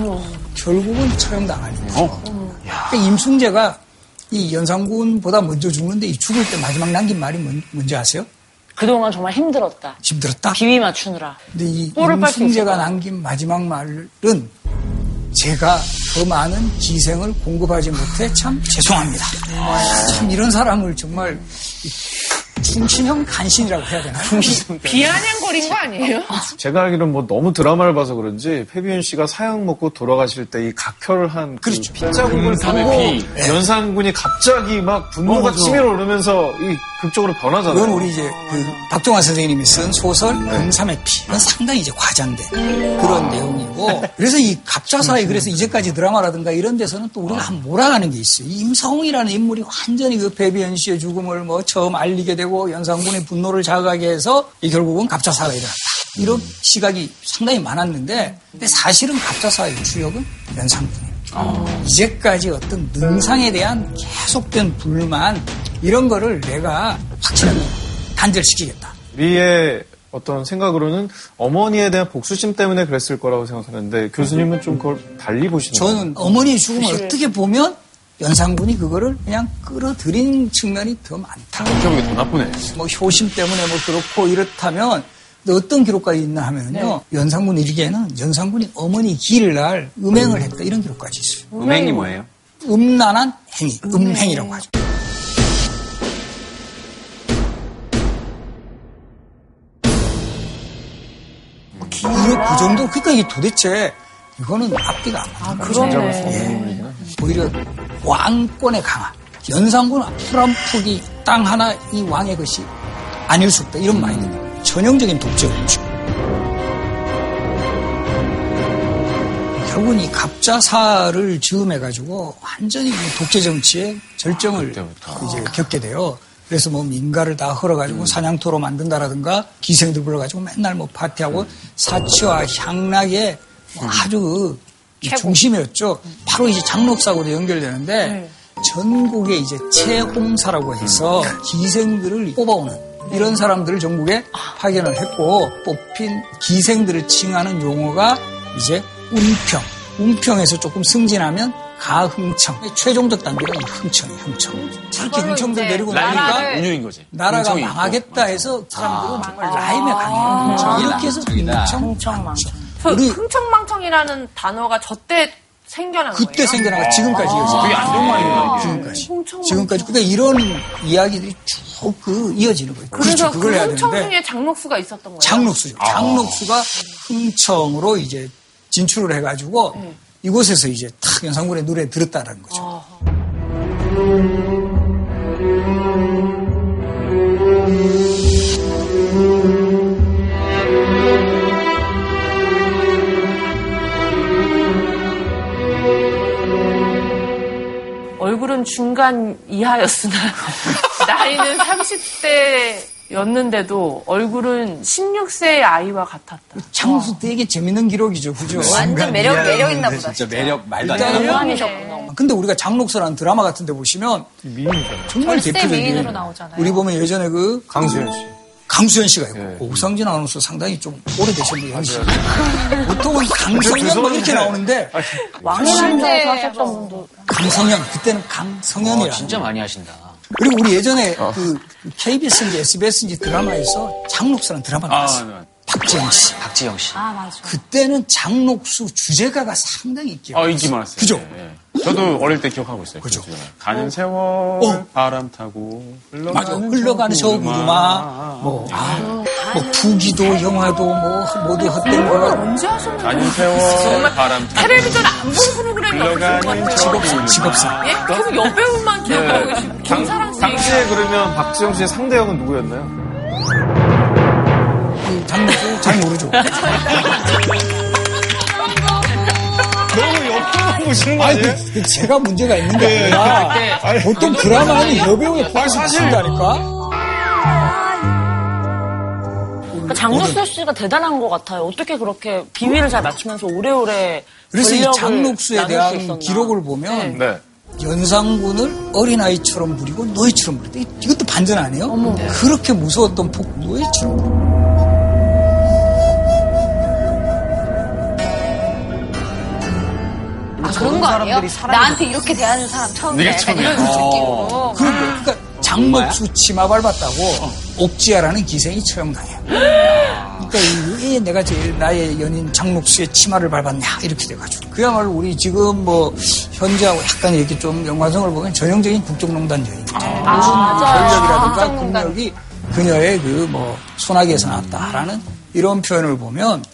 결국은 처형당하는 거죠. 그러니까 임승재가 이 연산군보다 먼저 죽는데 이 죽을 때 마지막 남긴 말이 뭔, 뭔지 아세요? 그동안 정말 힘들었다. 힘들었다. 비위 맞추느라. 근데 이 거야. 남긴 마지막 말은 제가 더 많은 기생을 공급하지 못해 참 죄송합니다. 참 이런 사람을 정말 이 충신형 간신이라고 해야 되나요? 비아냥거린 거 아니에요? 제가 알기로는 뭐 너무 드라마를 봐서 그런지 페비윤 씨가 사약 먹고 돌아가실 때 이 각혈을 한그 그렇죠. 핏자국을 금삼의 보고 피. 연산군이 갑자기 막 분노가 어. 치밀어 오르면서 이 극적으로 변하잖아요. 이건 우리 이제 그 박종환 선생님이 쓴 소설 금삼의 피. 이건 상당히 이제 과장된 그런 내용이고. 그래서 이 갑자사에 그래서 이제까지 드라마라든가 이런 데서는 또 우리가 한 몰아가는 게 있어요. 이 임성이라는 인물이 완전히 그 배비현 씨의 죽음을 뭐 처음 알리게 되고 연산군의 분노를 자극하게 해서 이 결국은 갑자사가 일어났다. 이런 시각이 상당히 많았는데 근데 사실은 갑자사의 주역은 연산군이에요. 이제까지 어떤 능상에 대한 계속된 불만 이런 거를 내가 확실하게 단절시키겠다. 우리의 어떤 생각으로는 어머니에 대한 복수심 때문에 그랬을 거라고 생각하는데 교수님은 좀 그걸 달리 보시는 거예요? 저는 어머니의 죽음을 어떻게 보면 연산군이 그거를 그냥 끌어들인 측면이 더 많다. 생각보다 더 나쁘네. 뭐 효심 때문에 뭐 그렇고 이렇다면 어떤 기록까지 있나 하면요. 연산군 일기에는 연산군이 어머니 기를 날 음행을 했다 이런 기록까지 있어요. 음행이 뭐예요? 음란한 행위, 음행이라고 하죠. 이거 그 정도, 그러니까 이게 도대체 이거는 앞뒤가 안 맞는 거죠. 예. 오히려 왕권의 강화. 연산군 풀한푸기 땅 하나 이 왕의 것이 아닐 수 없다. 이런 마인드. 전형적인 독재였죠. 결국은 이 갑자사를 즈음해가지고 완전히 이 독재 정치의 절정을 이제 겪게 돼요. 그래서 뭐 민가를 다 헐어가지고 사냥터로 만든다라든가 기생들 불러가지고 맨날 뭐 파티하고 사치와 향락의 뭐 아주 그 중심이었죠. 바로 이제 장록사고도 연결되는데 전국에 이제 채홍사라고 해서 기생들을 뽑아오는 이런 사람들을 전국에 파견을 했고 뽑힌 기생들을 칭하는 용어가 이제 운평, 웅평에서 조금 승진하면 가흥청. 최종적 단계가 이 흥청이에요, 흥청. 이렇게 흥청들 내리고 나니까 운유인 거지. 나라가 흥청이 있고. 망하겠다 해서 사람들은 정말 라임에 아. 강해요. 이렇게 해서 흥청이다. 흥청, 망청. 그 우리 흥청망청이라는 단어가 저때 생겨난 그때 거예요. 생겨난 거 지금까지 되게 이어져요. 안 좋은 말이구나. 지금까지. 흥청망청. 지금까지. 그러니까 이런 이야기들이 쭉 그 이어지는 거예요. 그래서 그렇죠. 그걸 그 흥청. 중에 장록수가 있었던 거예요. 장록수죠. 장록수가 흥청으로 이제 진출을 해가지고 이곳에서 이제 탁 연산군의 노래 들었다라는 거죠. 얼굴은 중간 이하였으나 나이는 30대였는데도 얼굴은 16세의 아이와 같았다. 장록수 되게 재밌는 기록이죠. 그죠? 완전 매력, 매력 있나 보다. 진짜 매력 말도 안 돼. 대단하셨구나. 근데 우리가 장록수라는 드라마 같은 데 보시면 정말 대표적인 미인으로 나오잖아요. 우리 보면 예전에 그 강수현 씨. 강수현 씨가 있고 오상진 아나운서 상당히 좀 오래되셨는데 연식 보통은 강성현 막 이렇게 나오는데 왕실에서 하셨던 분도 강성현 그때는 강성현이라 어, 진짜 많이 하신다. 그리고 우리 예전에 그 KBS인지 SBS인지 드라마에서 장록수라는 드라마 아, 나왔어요. 네. 박지영 씨. 박지영 씨. 아, 맞아. 그때는 장록수 주제가가 상당히 인기가 아, 인기 많았어요. 그죠? 예. 저도 어릴 때 기억하고 있어요. 그죠? 그. 가는 세월 어. 바람 타고 흘러가는 맞아. 흘러가는 저 구름아, 뭐, 아, 뭐, 부기도, 영화도, 뭐, 모두 헛된 거가 언제 하셨는데? 가는 세월 바람 타고 텔레비전 안 본 프로그램이 없을 것 흘러가는 같아요. 직업상 직업상. 예? 계속 여배우만 기억하고 계시고 네. 당, 김사랑 씨. 당시에 그러면 박지영 씨의 상대 역은 누구였나요? 그 장록수 잘 모르죠. 보시는 거 아니, 아니에요? 그, 그 제가 문제가 있는 게 아니라 보통 드라마는 여배우에 빠져 붙인다니까? 그러니까 장록수 씨가 대단한 것 같아요. 어떻게 그렇게 비위를 잘 맞추면서 오래오래 그래서 이수 대한. 기록을 보면 네. 연상군을 어린아이처럼 부리고 노예처럼 부리다. 이- 이것도 반전 아니에요? 그렇게 무서웠던 폭 노예처럼 부리고. 그런 거 아니에요? 나한테 이렇게 대하는 사람 처음이야. 네가 약간 처음이야. 이런 느낌으로. 그러니까, 그러니까 장목수 치마 밟았다고 옥지아라는 기생이 처형당해요. 그러니까 이- 왜 내가 제일 나의 연인 장목수의 치마를 밟았냐 이렇게 돼가지고 그야말로 우리 지금 뭐 현재하고 약간 이렇게 좀 연관성을 보면 전형적인 국정농단 여인. 전력이라든가 국력이 그녀의 그 뭐 소나기에서 나왔다라는 이런 표현을 보면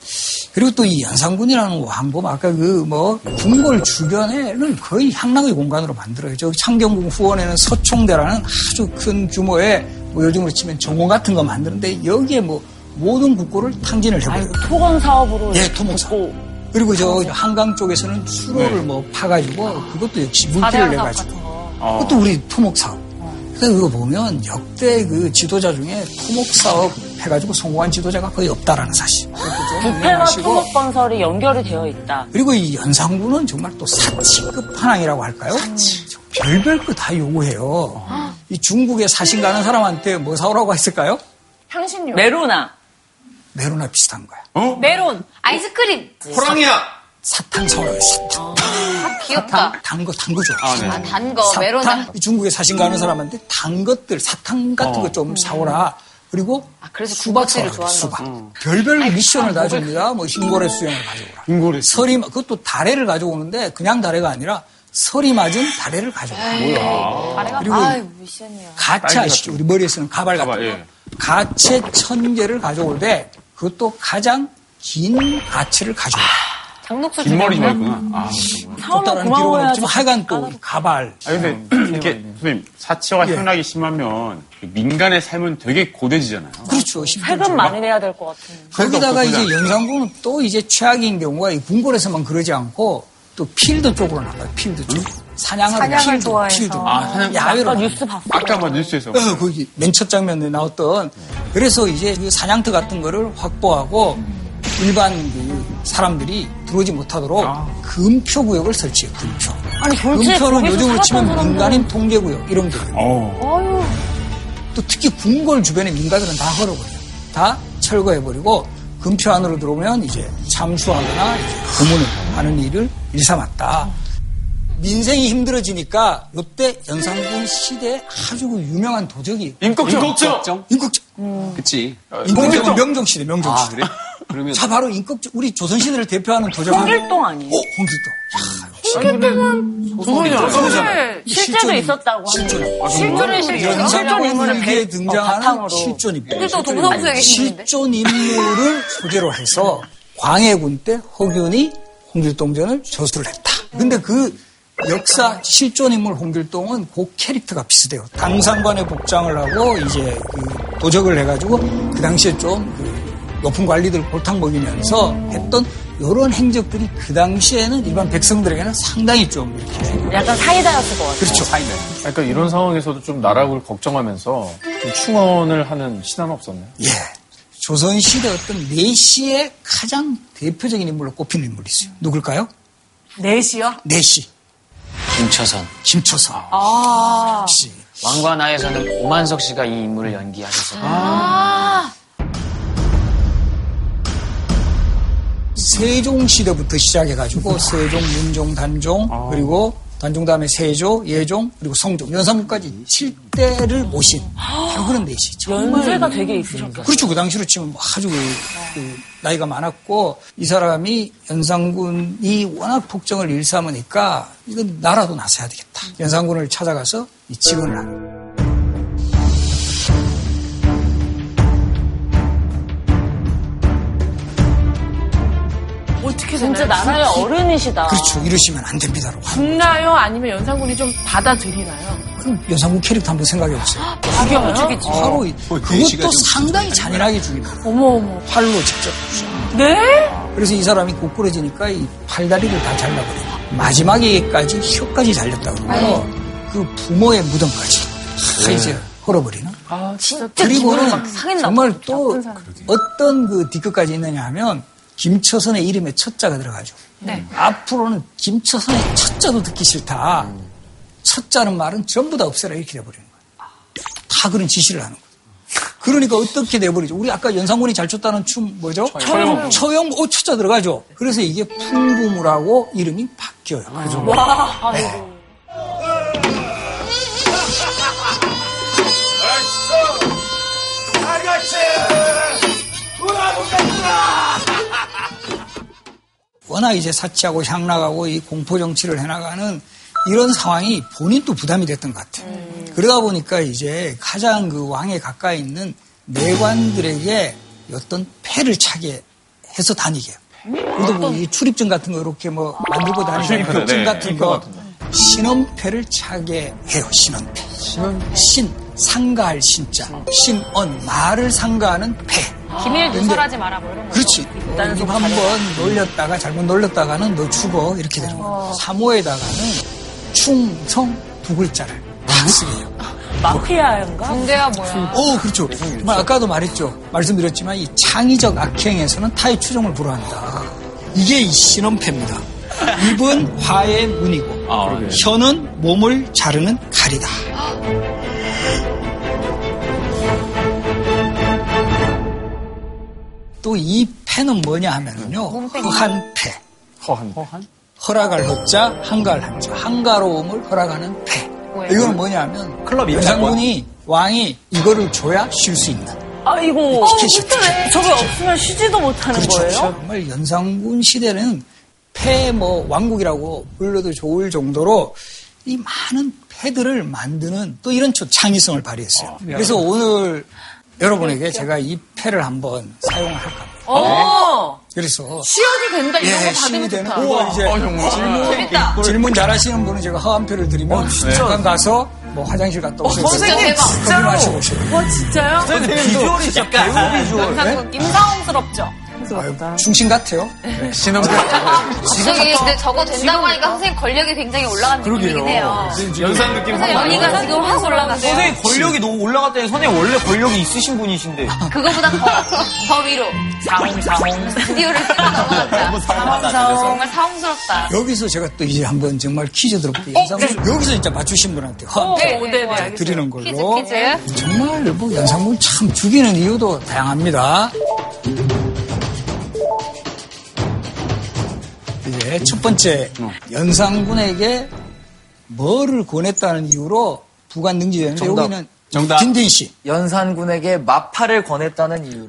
그리고 또 이 연산군이라는 왕국 아까 그 뭐 궁궐 주변에는 거의 향락의 공간으로 만들어요. 저 창경궁 후원에는 서총대라는 아주 큰 규모의 뭐 요즘으로 치면 정원 같은 거 만드는데 여기에 뭐 모든 국고를 탕진을 해버려요. 토건 사업으로. 예, 토목 사업. 그리고 저 한강 쪽에서는 수로를 뭐 파가지고 그것도 역시 물기를 내가지고 그것도 우리 토목 사업. 그러니까 이거 보면 역대 그 지도자 중에 토목 사업 해가지고 성공한 지도자가 거의 없다라는 사실. 그것도 좀 부패와 토목 건설이 연결이 되어 있다. 그리고 이 연산군은 정말 또 사치급 한왕이라고 할까요? 별별 거 다 요구해요. 이 중국에 사신 가는 사람한테 뭐 사오라고 했을까요? 향신료. 메로나. 메로나 비슷한 거야. 어? 메론, 아이스크림. 호랑이야! 사탕 사오라고 했어. 아, 귀엽다. 단 거, 단거 좋아. 아, 네. 아, 단 거, 메론. 사탕, 이 중국에 사신 가는 사람한테 단 것들, 사탕 같은 어. 거좀 사오라. 그리고 아, 그래서 수박 군것질을 사오라. 수박. 좋아한다. 별별 미션을 다 줍니다. 뭐 흰고래 수영을 가져오라. 인고래 설이 그것도 다래를 가져오는데 그냥 다래가 아니라 설이 맞은 다래를 가져오라. 그리고 아유, 미션이야. 가채 아시죠? 우리 머리에 쓰는 가발 같은 가발, 거. 예. 가채 천 개를 가져올 때 그것도 가장 긴 가채를 가져오라. 장녹수 긴 머리 좋아했구나. 아, 사오면 고마워야지. 없지만 하여간 또 가발. 아 근데 이렇게 선생님 사치와 예. 향락이 심하면 그 민간의 삶은 되게 고되지잖아요. 그렇죠. 힘들죠. 세금 많이 내야 될 것 같은. 거기다가 이제 그냥. 연산군은 또 이제 최악인 경우가 이 궁궐에서만 그러지 않고 또 필드 쪽으로 나가요. 필드 쪽. 사냥을 사냥을 필드, 좋아해서. 필드. 아, 사냥- 야외로 아까. 뉴스 봤어. 아까 뭐 뉴스에서 어, 거기 맨 첫 장면에 나왔던 그래서 이제 그 사냥터 같은 거를 확보하고 일반 그 사람들이 들어오지 못하도록 금표 구역을 설치해요. 금표. 아니, 금표는 요즘으로 치면 사람들은- 민간인 통제 구역 이런 게. 어. 또 특히 궁궐 주변의 민가들은 다 헐어버려요. 다 철거해버리고 금표 안으로 들어오면 이제 잠수하거나 고문을 하는 일을 일삼았다. 민생이 힘들어지니까 이때 연산군 시대 아주 그 유명한 도적이 임꺽정. 걱정? 임꺽정. 그치. 임꺽정 명정 시대 명정 아, 시대. 그래? 그러면 자 바로 임꺽정 우리 조선 시대를 대표하는 도적은 홍길동 아니에요? 어, 홍길동. 홍길동은. 조선을 실제도 있었다고 실존. 하는데. 실존의 실존. 실존 연산군 인물을 어, 등장하는 바탕으로. 실존입니다. 홍길동 계시는데. 실존 인물을 소재로 해서 광해군 때 허균이 홍길동전을 저술을 했다. 근데 그 역사 실존 인물 홍길동은 그 캐릭터가 비슷해요. 당상관의 복장을 하고 이제 그 도적을 해가지고 그 당시에 좀 그 높은 관리들 골탕 먹이면서 했던 이런 행적들이 그 당시에는 일반 백성들에게는 상당히 좀 이렇게 약간 사이다였을 것 같아요. 그렇죠. 그러니까 이런 상황에서도 좀 나라를 걱정하면서 좀 충원을 하는 신화는 없었나요? 예. 조선 시대 어떤 내시의 가장 대표적인 인물로 꼽히는 인물이 있어요. 누굴까요? 넷이요? 내시. 김처선. 김초선. 아. 역시. 왕과 나에서는 오만석 씨가 이 인물을 연기하셨어요. 아. 세종 시대부터 시작해가지고 세종, 문종, 단종 그리고 단종 다음에 세조, 예종 그리고 성종, 연산군까지 7대를 모신 바로 그런 내시. 정말 연세가 되게 있으셨어요. 그렇죠. 그 당시로 치면 아주 그, 그 나이가 많았고 이 사람이 연산군이 워낙 폭정을 일삼으니까 이건 나라도 나서야 되겠다. 연산군을 찾아가서 이 직언을 합니다. 어떻게 진짜 되나요? 나라의 어른이시다. 그렇죠. 이러시면 안 됩니다라고. 죽나요? 아니면 연산군이 좀 받아들이나요? 그럼 연산군 캐릭터 한번 생각해 보세요. 죽여요? 죽이지. 바로 그것도 좀 상당히 잔인하게 죽입니다. 어머 어머. 팔로 직접. 네? 그래서 이 사람이 고꾸러지니까 이 팔다리를 다 잘라버려요. 마지막에까지 혀까지 잘렸다고 그러고 그 부모의 무덤까지 다 이제 헐어버리는. 아 진짜 그리고는 정말 또. 어떤 그 뒤끝까지 있느냐 하면 김처선의 이름에 첫자가 들어가죠. 네. 앞으로는 김처선의 첫자도 듣기 싫다. 첫자는 말은 전부 다 없애라 이렇게 돼버리는 거예요. 다 그런 지시를 하는 거예요. 그러니까 어떻게 돼버리죠? 우리 아까 연상군이 잘 췄다는 춤 뭐죠? 처형. 처형, 오, 첫자 들어가죠. 그래서 이게 풍부무라고 이름이 바뀌어요. 그래서 와, 아이고. 아가씨! 돌아보겠구나! 워낙 이제 사치하고 향락하고 이 공포 정치를 해나가는 이런 상황이 본인도 부담이 됐던 것 같아요. 그러다 보니까 이제 가장 그 왕에 가까이 있는 내관들에게 어떤 패를 차게 해서 다니게. 해요. 그래도 뭐이 출입증 같은 거 이렇게 뭐 만들고 다니는 출입증, 급증 네, 같은 거. 신원패를 차게 해요. 신원패. 신 상가할 신자. 신언 말을 상가하는 패. 기밀 근데- 누설하지 마라 뭐 이런 거. 그렇지. 입 한 번 놀렸다가 잘못 놀렸다가는 너 죽어 이렇게 되는 거야. 사모에다가는 충성 두 글자를 딱 쓰게 해요. 마피아인가? 군대야 뭐야. 오, 그렇죠. 정말 아까도 말했죠. 말씀드렸지만 이 창의적 악행에서는 타의 추종을 불허한다. 이게 이 신원패입니다. 입은 화의 문이고 혀는 몸을 자르는 칼이다. 또 이 패는 뭐냐 하면은요. 허한 패. 허한. 허락할 허자, 한가할 한자. 한가로움을 허락하는 패. 이거는 뭐냐 하면 클럽 연산군이 왕이 이거를 줘야 쉴 수 있는. 아이고. 티켓. 저게 없으면 쉬지도 못하는 그렇죠. 거예요? 정말 연산군 시대는 패 뭐 왕국이라고 불러도 좋을 정도로 이 많은 패들을 만드는 또 이런 초- 창의성을 발휘했어요. 그래서 오늘 여러분에게 제가 이 패를 한번 사용을 할까 합니다. 어. 그래서 시연이 된다 이런 예, 거 신이 받으면 되는 좋다. 거 이제 질문, 질문 잘하시는 분은 제가 허한표를 드리면 잠깐 가서 뭐 화장실 갔다 오셔서 선생님, 커피 마시고 오셔요. 와 진짜요? 비주얼이 진짜 배우 비주얼. 연상군 임상홍스럽죠? 아유, 중심 같아요. 신혼 저기 근데 저거 된다고 하니까 선생님 권력이 굉장히 올라간 느낌이긴 해요. 연상 느낌 선생님 여기가 지금 확 올라갔어요. 선생님 권력이 너무 올라갔다니 선생님 원래 권력이 있으신 분이신데. 그거보다 더, 더 위로. 사홍, 사홍. 스튜디오를 뛰어넘어갔다. 사홍, 사홍. 정말 사홍스럽다. 여기서 제가 또 이제 한번 정말 퀴즈 들어볼게요. 연상문 여기서 진짜 맞추신 분한테 허 네, 네, 네, 네, 네. 드리는 퀴즈, 걸로. 퀴즈. 정말 뭐 연상문 참 죽이는 이유도 다양합니다. 예, 첫 번째 연상군에게 뭐를 권했다는 이유로 부관 능지되는데 정답. 여기는 정답. 김대인 씨. 연산군에게 마파를 권했다는 이유로.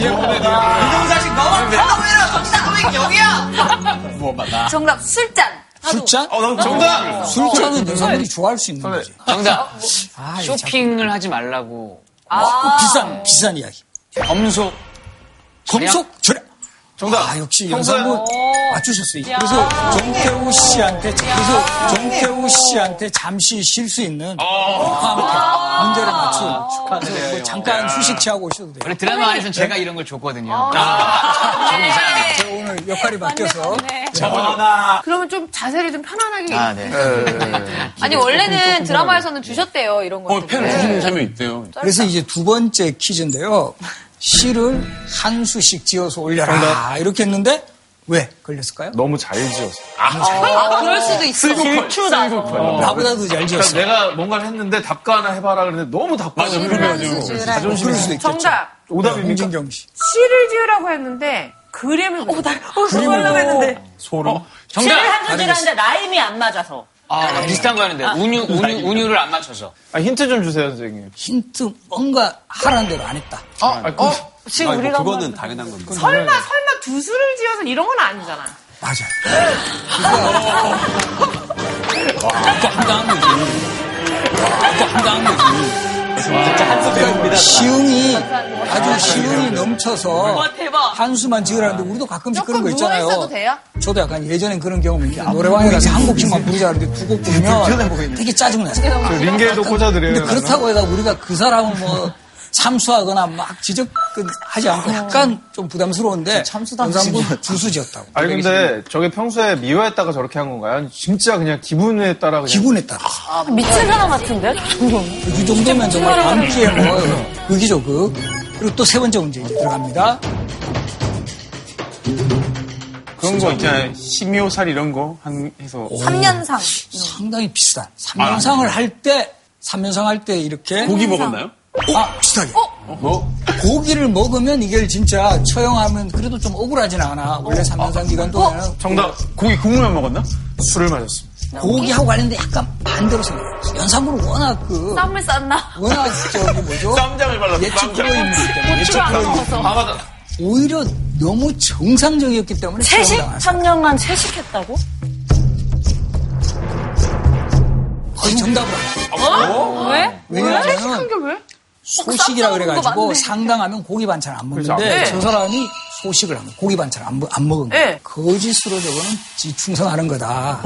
이동사식 너만 파워해라. 정답은 여기야. 뭐. 정답 술잔. 술잔? 어, 난 정답! 술잔은 여성들이 좋아할 수 있는 거지. 정답. 아, 이거 쇼핑을 하지 말라고. 참 비싼, 비싼 이야기. 검속. 검속 절약. 정답. 아, 역시 연상군 맞추셨어요. 그래서 정태우 씨한테, 그래서 정태우 씨한테 잠시 쉴 수 있는 포함 문제를 맞춘. 그래서 뭐 잠깐 휴식 취하고 오셔도 돼요. 원래 드라마 안에서는 제가 이런 걸 줬거든요. 아, 제가 오늘 역할이 바뀌어서. 그러면 좀 자세를 좀 편안하게. 아, 네. 아니 원래는 드라마에서는 주셨대요 이런 거. 어, 펜을 주시는 사람이 있대요. 그래서 이제 두 번째 퀴즈인데요. 시를 한 수씩 지어서 올려라. 이렇게 했는데 왜 걸렸을까요? 너무 잘 지었어. 아 그럴 수도 있어. 질투나서. 나보다도 잘 지었어. 내가 뭔가를 했는데 답가 하나 해봐라 그랬는데 너무 답가 맞아, 그래가지고. 자존심이 그럴 수도 있겠죠. 정답. 오답입니까? 홍진경 씨. 시를 지으라고 했는데 그림을. 어, 나, 어, 그러려고 했는데. 소름. 정답. 시를 한 소절 하는데 라임이 안 맞아서. 아, 비슷한 거 하는데. 운유, 운유, 운유를 안 맞춰서. 아, 힌트 좀 주세요, 선생님. 힌트 뭔가 하라는 대로 안 했다. 아, 그, 지금 아니, 뭐 우리가. 그거는 한번- 당연한 건데. 설마, 설마 두 수를 지어서 이런 건 아니잖아. 맞아요. 그거 한다는 거지. 그거 한다는 거지. 그러니까 시흥이 아주 시흥이 넘쳐서 한수만 지으라는데 우리도 가끔씩 그런 거 있잖아요. 저도 약간 예전엔 그런 경험이 있는데 노래방에 가서 한 곡씩만 부르자 그러는데 두 곡 부르면 되게 짜증나요. 그 링게도 꽂아드려요. 근데 그렇다고 해가 우리가 그 사람을 뭐 참수하거나 막 지적하지 않고 약간 좀 부담스러운데 연상군 두수 지었다고. 아니, 근데 저게 평소에 미워했다가 저렇게 한 건가요? 아니, 진짜 그냥 기분에 따라 그냥. 기분에 따라. 미친 사람 같은데? 이 정도면 정말 밤기에 뭐 극이죠 극. 그리고 또 세 번째 문제 이제 들어갑니다. 그런 거 있잖아요. 심요살 이런 거 한, 해서. 3년상. 상당히 비슷한. 3년상을 할 때, 3년상 할 때 이렇게. 고기 먹었나요? 아, 비슷하게. 뭐? 고기를 먹으면 이게 진짜 처형하면 그래도 좀 억울하진 않아. 원래 3년상 기간 동안 은 정답. 고기 국물만 먹었나? 술을 마셨습니다. 고기하고 관련된 약간 반대로 생각해요. 연상군은 워낙 그, 쌈을 쌌나? 워낙 저기 뭐죠? 쌈장을 발라서 예측 쌈장. 때문에. 예측 안 프로이기 먹어서. 아, 맞아. 오히려 너무 정상적이었기 때문에 채식? 처형당했어요. 3년간 채식했다고? 거의 정답을 안 해요. 왜? 왜냐하면 한게 왜? 소식이라 쌈 그래가지고. 상당하면 고기 반찬 안 먹는데 그렇죠. 네. 저 사람이 소식을 안 먹, 고기 반찬 안, 먹- 안 먹은 거야. 네. 거짓으로 저거는 지 충성하는 거다.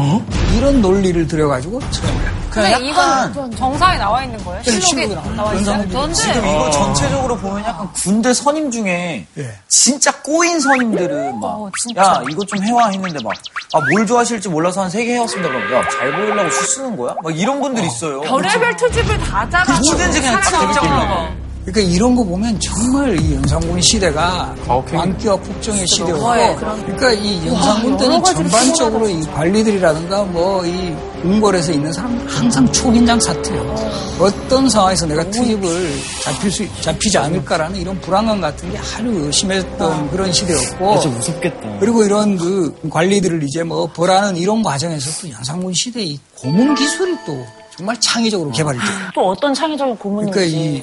이런 논리를 들여가지고 처형을 합니다. 근데 이건 정사에 나와 있는 거예요? 실록에 나와 있어요. 그런데 지금 이거 전체적으로 보면 약간 군대 선임 중에 예. 진짜 꼬인 선임들은 막, 야, 이거 좀 해와 했는데 막, 아, 뭘 좋아하실지 몰라서 한 세 개 해왔습니다. 그럼, 야, 잘 보이려고 수 쓰는 거야? 막 이런 분들 있어요. 별의별 특집을 다 짜가. 뭐든지 그냥 다 재밌게 그러니까 이런 거 보면 정말 이 연산군 시대가 광기와 폭정의 시대였고 그러니까 이 연산군 때는 전반적으로 이 관리들이라든가 뭐 이 궁궐에서 있는 사람들 항상 초긴장 사태예요. 어떤 상황에서 내가 투입을 잡힐 수 잡히지 않을까라는 이런 불안감 같은 게 하루 심했던 그런 시대였고. 진짜 무섭겠다. 그리고 이런 그 관리들을 이제 뭐 벌하는 이런 과정에서 또 연산군 시대의 이 고문 기술이 또 정말 창의적으로 개발이 돼요. 또 어떤 창의적인 고문인지. 그러니까 이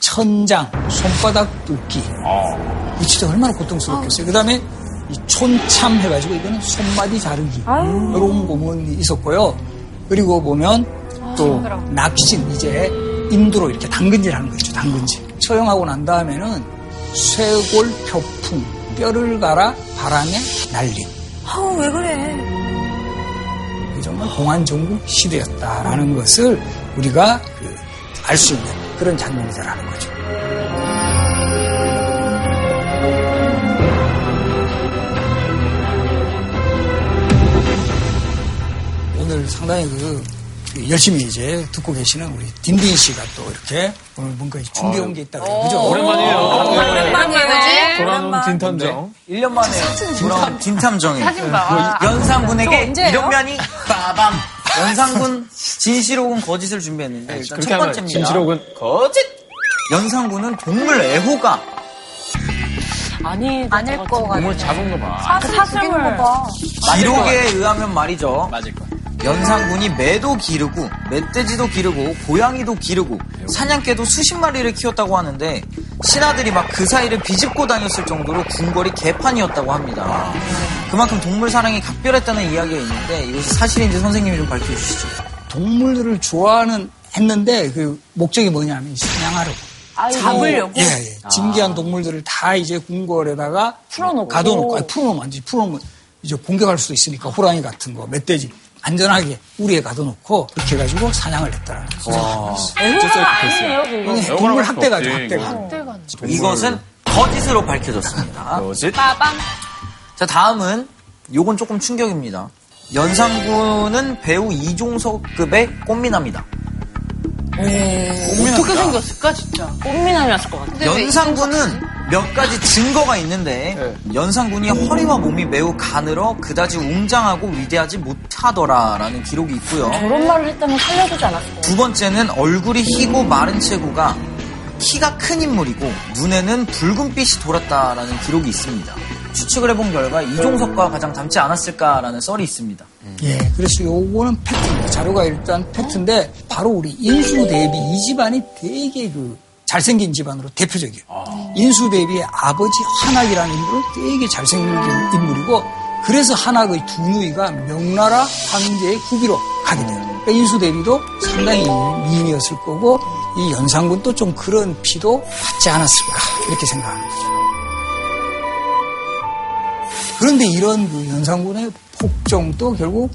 천장, 손바닥 뚫기. 이 진짜 얼마나 고통스럽겠어요. 그 다음에 이 촌참 해가지고 이거는 손마디 자르기. 이런 고문이 있었고요. 그리고 보면 또 납신, 이제 인두로 이렇게 당근질 하는 거 있죠. 당근질. 처형하고 난 다음에는 쇄골 표풍, 뼈를 갈아 바람에 날림. 아우 왜 그래? 이게 정말 공안 정국 시대였다라는 것을 우리가 그 알수 있는 그런 장면이다라는 거죠. 오늘 상당히 그, 그 열심히 이제 듣고 계시는 우리 딘딘 씨가 또 이렇게 오늘 뭔가 준비해 온 게 있다고 그래요. 그죠? 오랜만이에요. 오랜만이에요. 돌아온 딘턴정. 1년 만에 돌아온 김탐정이 사진 봐. 연상군에게? 이런 면이 빠밤. 연상군 진실옥은 거짓을 준비했는데 일단 첫 번째입니다. 진실옥은 거짓! 연산군은 동물 애호가 아니, 아닐 거 같아. 동물 잡은 거 봐. 사슴 죽이는 거 봐. 기록에 의하면 말이죠. 맞을 거야. 연산군이 매도 기르고 멧돼지도 기르고 고양이도 기르고 사냥개도 수십 마리를 키웠다고 하는데 신하들이 막 그 사이를 비집고 다녔을 정도로 궁궐이 개판이었다고 합니다. 그만큼 동물 사랑이 각별했다는 이야기가 있는데 이것이 사실인지 선생님이 좀 밝혀주시죠. 동물들을 좋아하는 했는데 그 목적이 뭐냐면 사냥하러 잡으려고? 예, 예. 진귀한 동물들을 다 이제 궁궐에다가 풀어놓고. 가둬놓고 아니, 풀어놓으면 안 되지. 풀어놓으면 이제 공격할 수도 있으니까 호랑이 같은 거, 멧돼지 안전하게 우리에 가둬놓고 그렇게 해가지고 사냥을 했다라는 거죠. 애호가 아니에요, 그거. 이게 동물 학대가죠, 학대가. 학대가 이것은 거짓으로 밝혀졌습니다. 거짓? 빠밤. 자, 다음은 요건 조금 충격입니다. 연산군은 배우 이종석급의 꽃미남이다. 어떻게 생겼을까 진짜? 꽃미남이었을 것 같아. 연산군은 몇 가지 증거가 있는데 연산군이 허리와 몸이 매우 가늘어 그다지 웅장하고 위대하지 못하더라라는 기록이 있고요. 저런 말을 했다면 살려주지 않았을까요? 두 번째는 얼굴이 희고 마른 체구가 키가 큰 인물이고 눈에는 붉은빛이 돌았다라는 기록이 있습니다. 추측을 해본 결과 이종석과 가장 닮지 않았을까라는 썰이 있습니다. 예, 그래서 요거는 팩트입니다. 자료가 일단 팩트인데 바로 우리 인수 대비 이 집안이 되게 그 잘생긴 집안으로 대표적이에요. 인수 대비의 아버지 한학이라는 인물은 되게 잘생긴 인물이고 그래서 한학의 두 누이가 명나라 황제의 후비로 가게 돼요. 그러니까 인수 대비도 상당히 미인이었을 거고 이 연산군도 좀 그런 피도 받지 않았을까 이렇게 생각하는 거죠. 그런데 이런 그 연산군의 폭정도 결국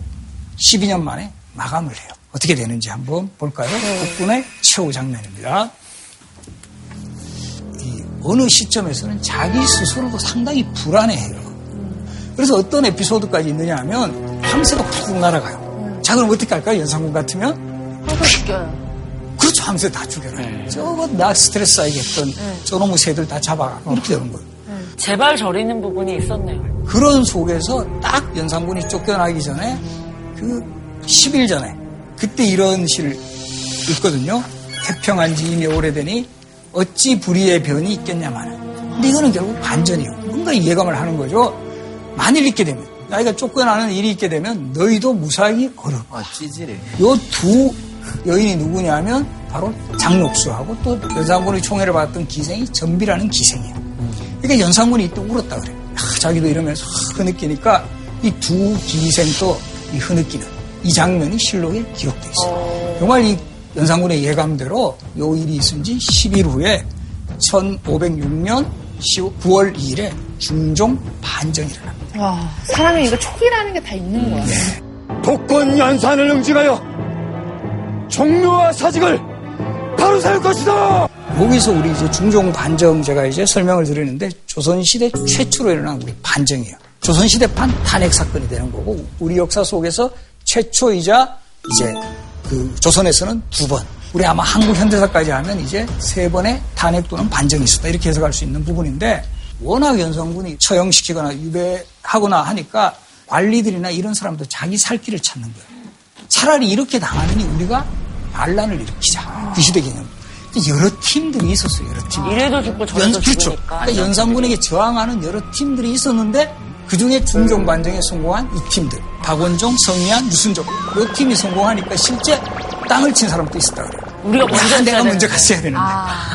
12년 만에 마감을 해요. 어떻게 되는지 한번 볼까요? 국군의 최후 장면입니다. 이 어느 시점에서는 자기 스스로도 상당히 불안해해요. 그래서 어떤 에피소드까지 있느냐 하면 함새가 푹 날아가요. 자, 그럼 어떻게 할까요? 연산군 같으면? 항상 죽여요. 그렇죠. 함새 다 죽여라. 저거 나 스트레스 쌓이겠던 저놈의 새들 다 잡아가. 이렇게 되는 거예요. 제발 저리는 부분이 있었네요. 그런 속에서 딱 연산군이 쫓겨나기 전에 그 10일 전에 그때 이런 시를 읽거든요. 태평한 지 이미 오래되니 어찌 불의의 변이 있겠냐마는. 근데 이거는 결국 반전이에요. 뭔가 예감을 하는 거죠. 만일 있게 되면 나이가 쫓겨나는 일이 있게 되면 너희도 무사하기 어려워. 아, 찌질해. 요두 여인이 누구냐면 바로 장록수하고 또 연산군의 총애를 받았던 기생이 전비라는 기생이에요. 그러니까 연산군이 이때 울었다 그래요. 아, 자기도 이러면서 흐느끼니까 이 두 기생도 이 흐느끼는 이 장면이 실록에 기록돼 있어요. 정말 이 연산군의 예감대로 요 일이 있은 지 10일 후에 1506년 9월 2일에 중종 반정이 일어납니다. 와, 사람이 이거 촉이라는 게 다 있는 거야. 독권 연산을 응징하여 종묘와 사직을 바로 세울 것이다. 여기서 우리 이제 중종 반정 제가 이제 설명을 드리는데 조선시대 최초로 일어난 우리 반정이에요. 조선시대판 탄핵 사건이 되는 거고 우리 역사 속에서 최초이자 이제 그 조선에서는 두 번. 우리 아마 한국 현대사까지 하면 이제 세 번의 탄핵 또는 반정이 있었다. 이렇게 해석할 수 있는 부분인데 워낙 연성군이 처형시키거나 유배하거나 하니까 관리들이나 이런 사람도 자기 살 길을 찾는 거예요. 차라리 이렇게 당하느니 우리가 반란을 일으키자. 그 시대 개념. 여러 팀들이 있었어요. 여러 팀. 이래도 죽고 저래도 연, 그렇죠. 그러니까 연산군에게 저항하는 여러 팀들이 있었는데 그 중에 중종 반정에 성공한 이 팀들 박원종, 성리안, 유순종 이 팀이 성공하니까 실제 땅을 친 사람도 있었다 그래요. 우리가 먼저 야, 내가 먼저. 갔어야 되는데.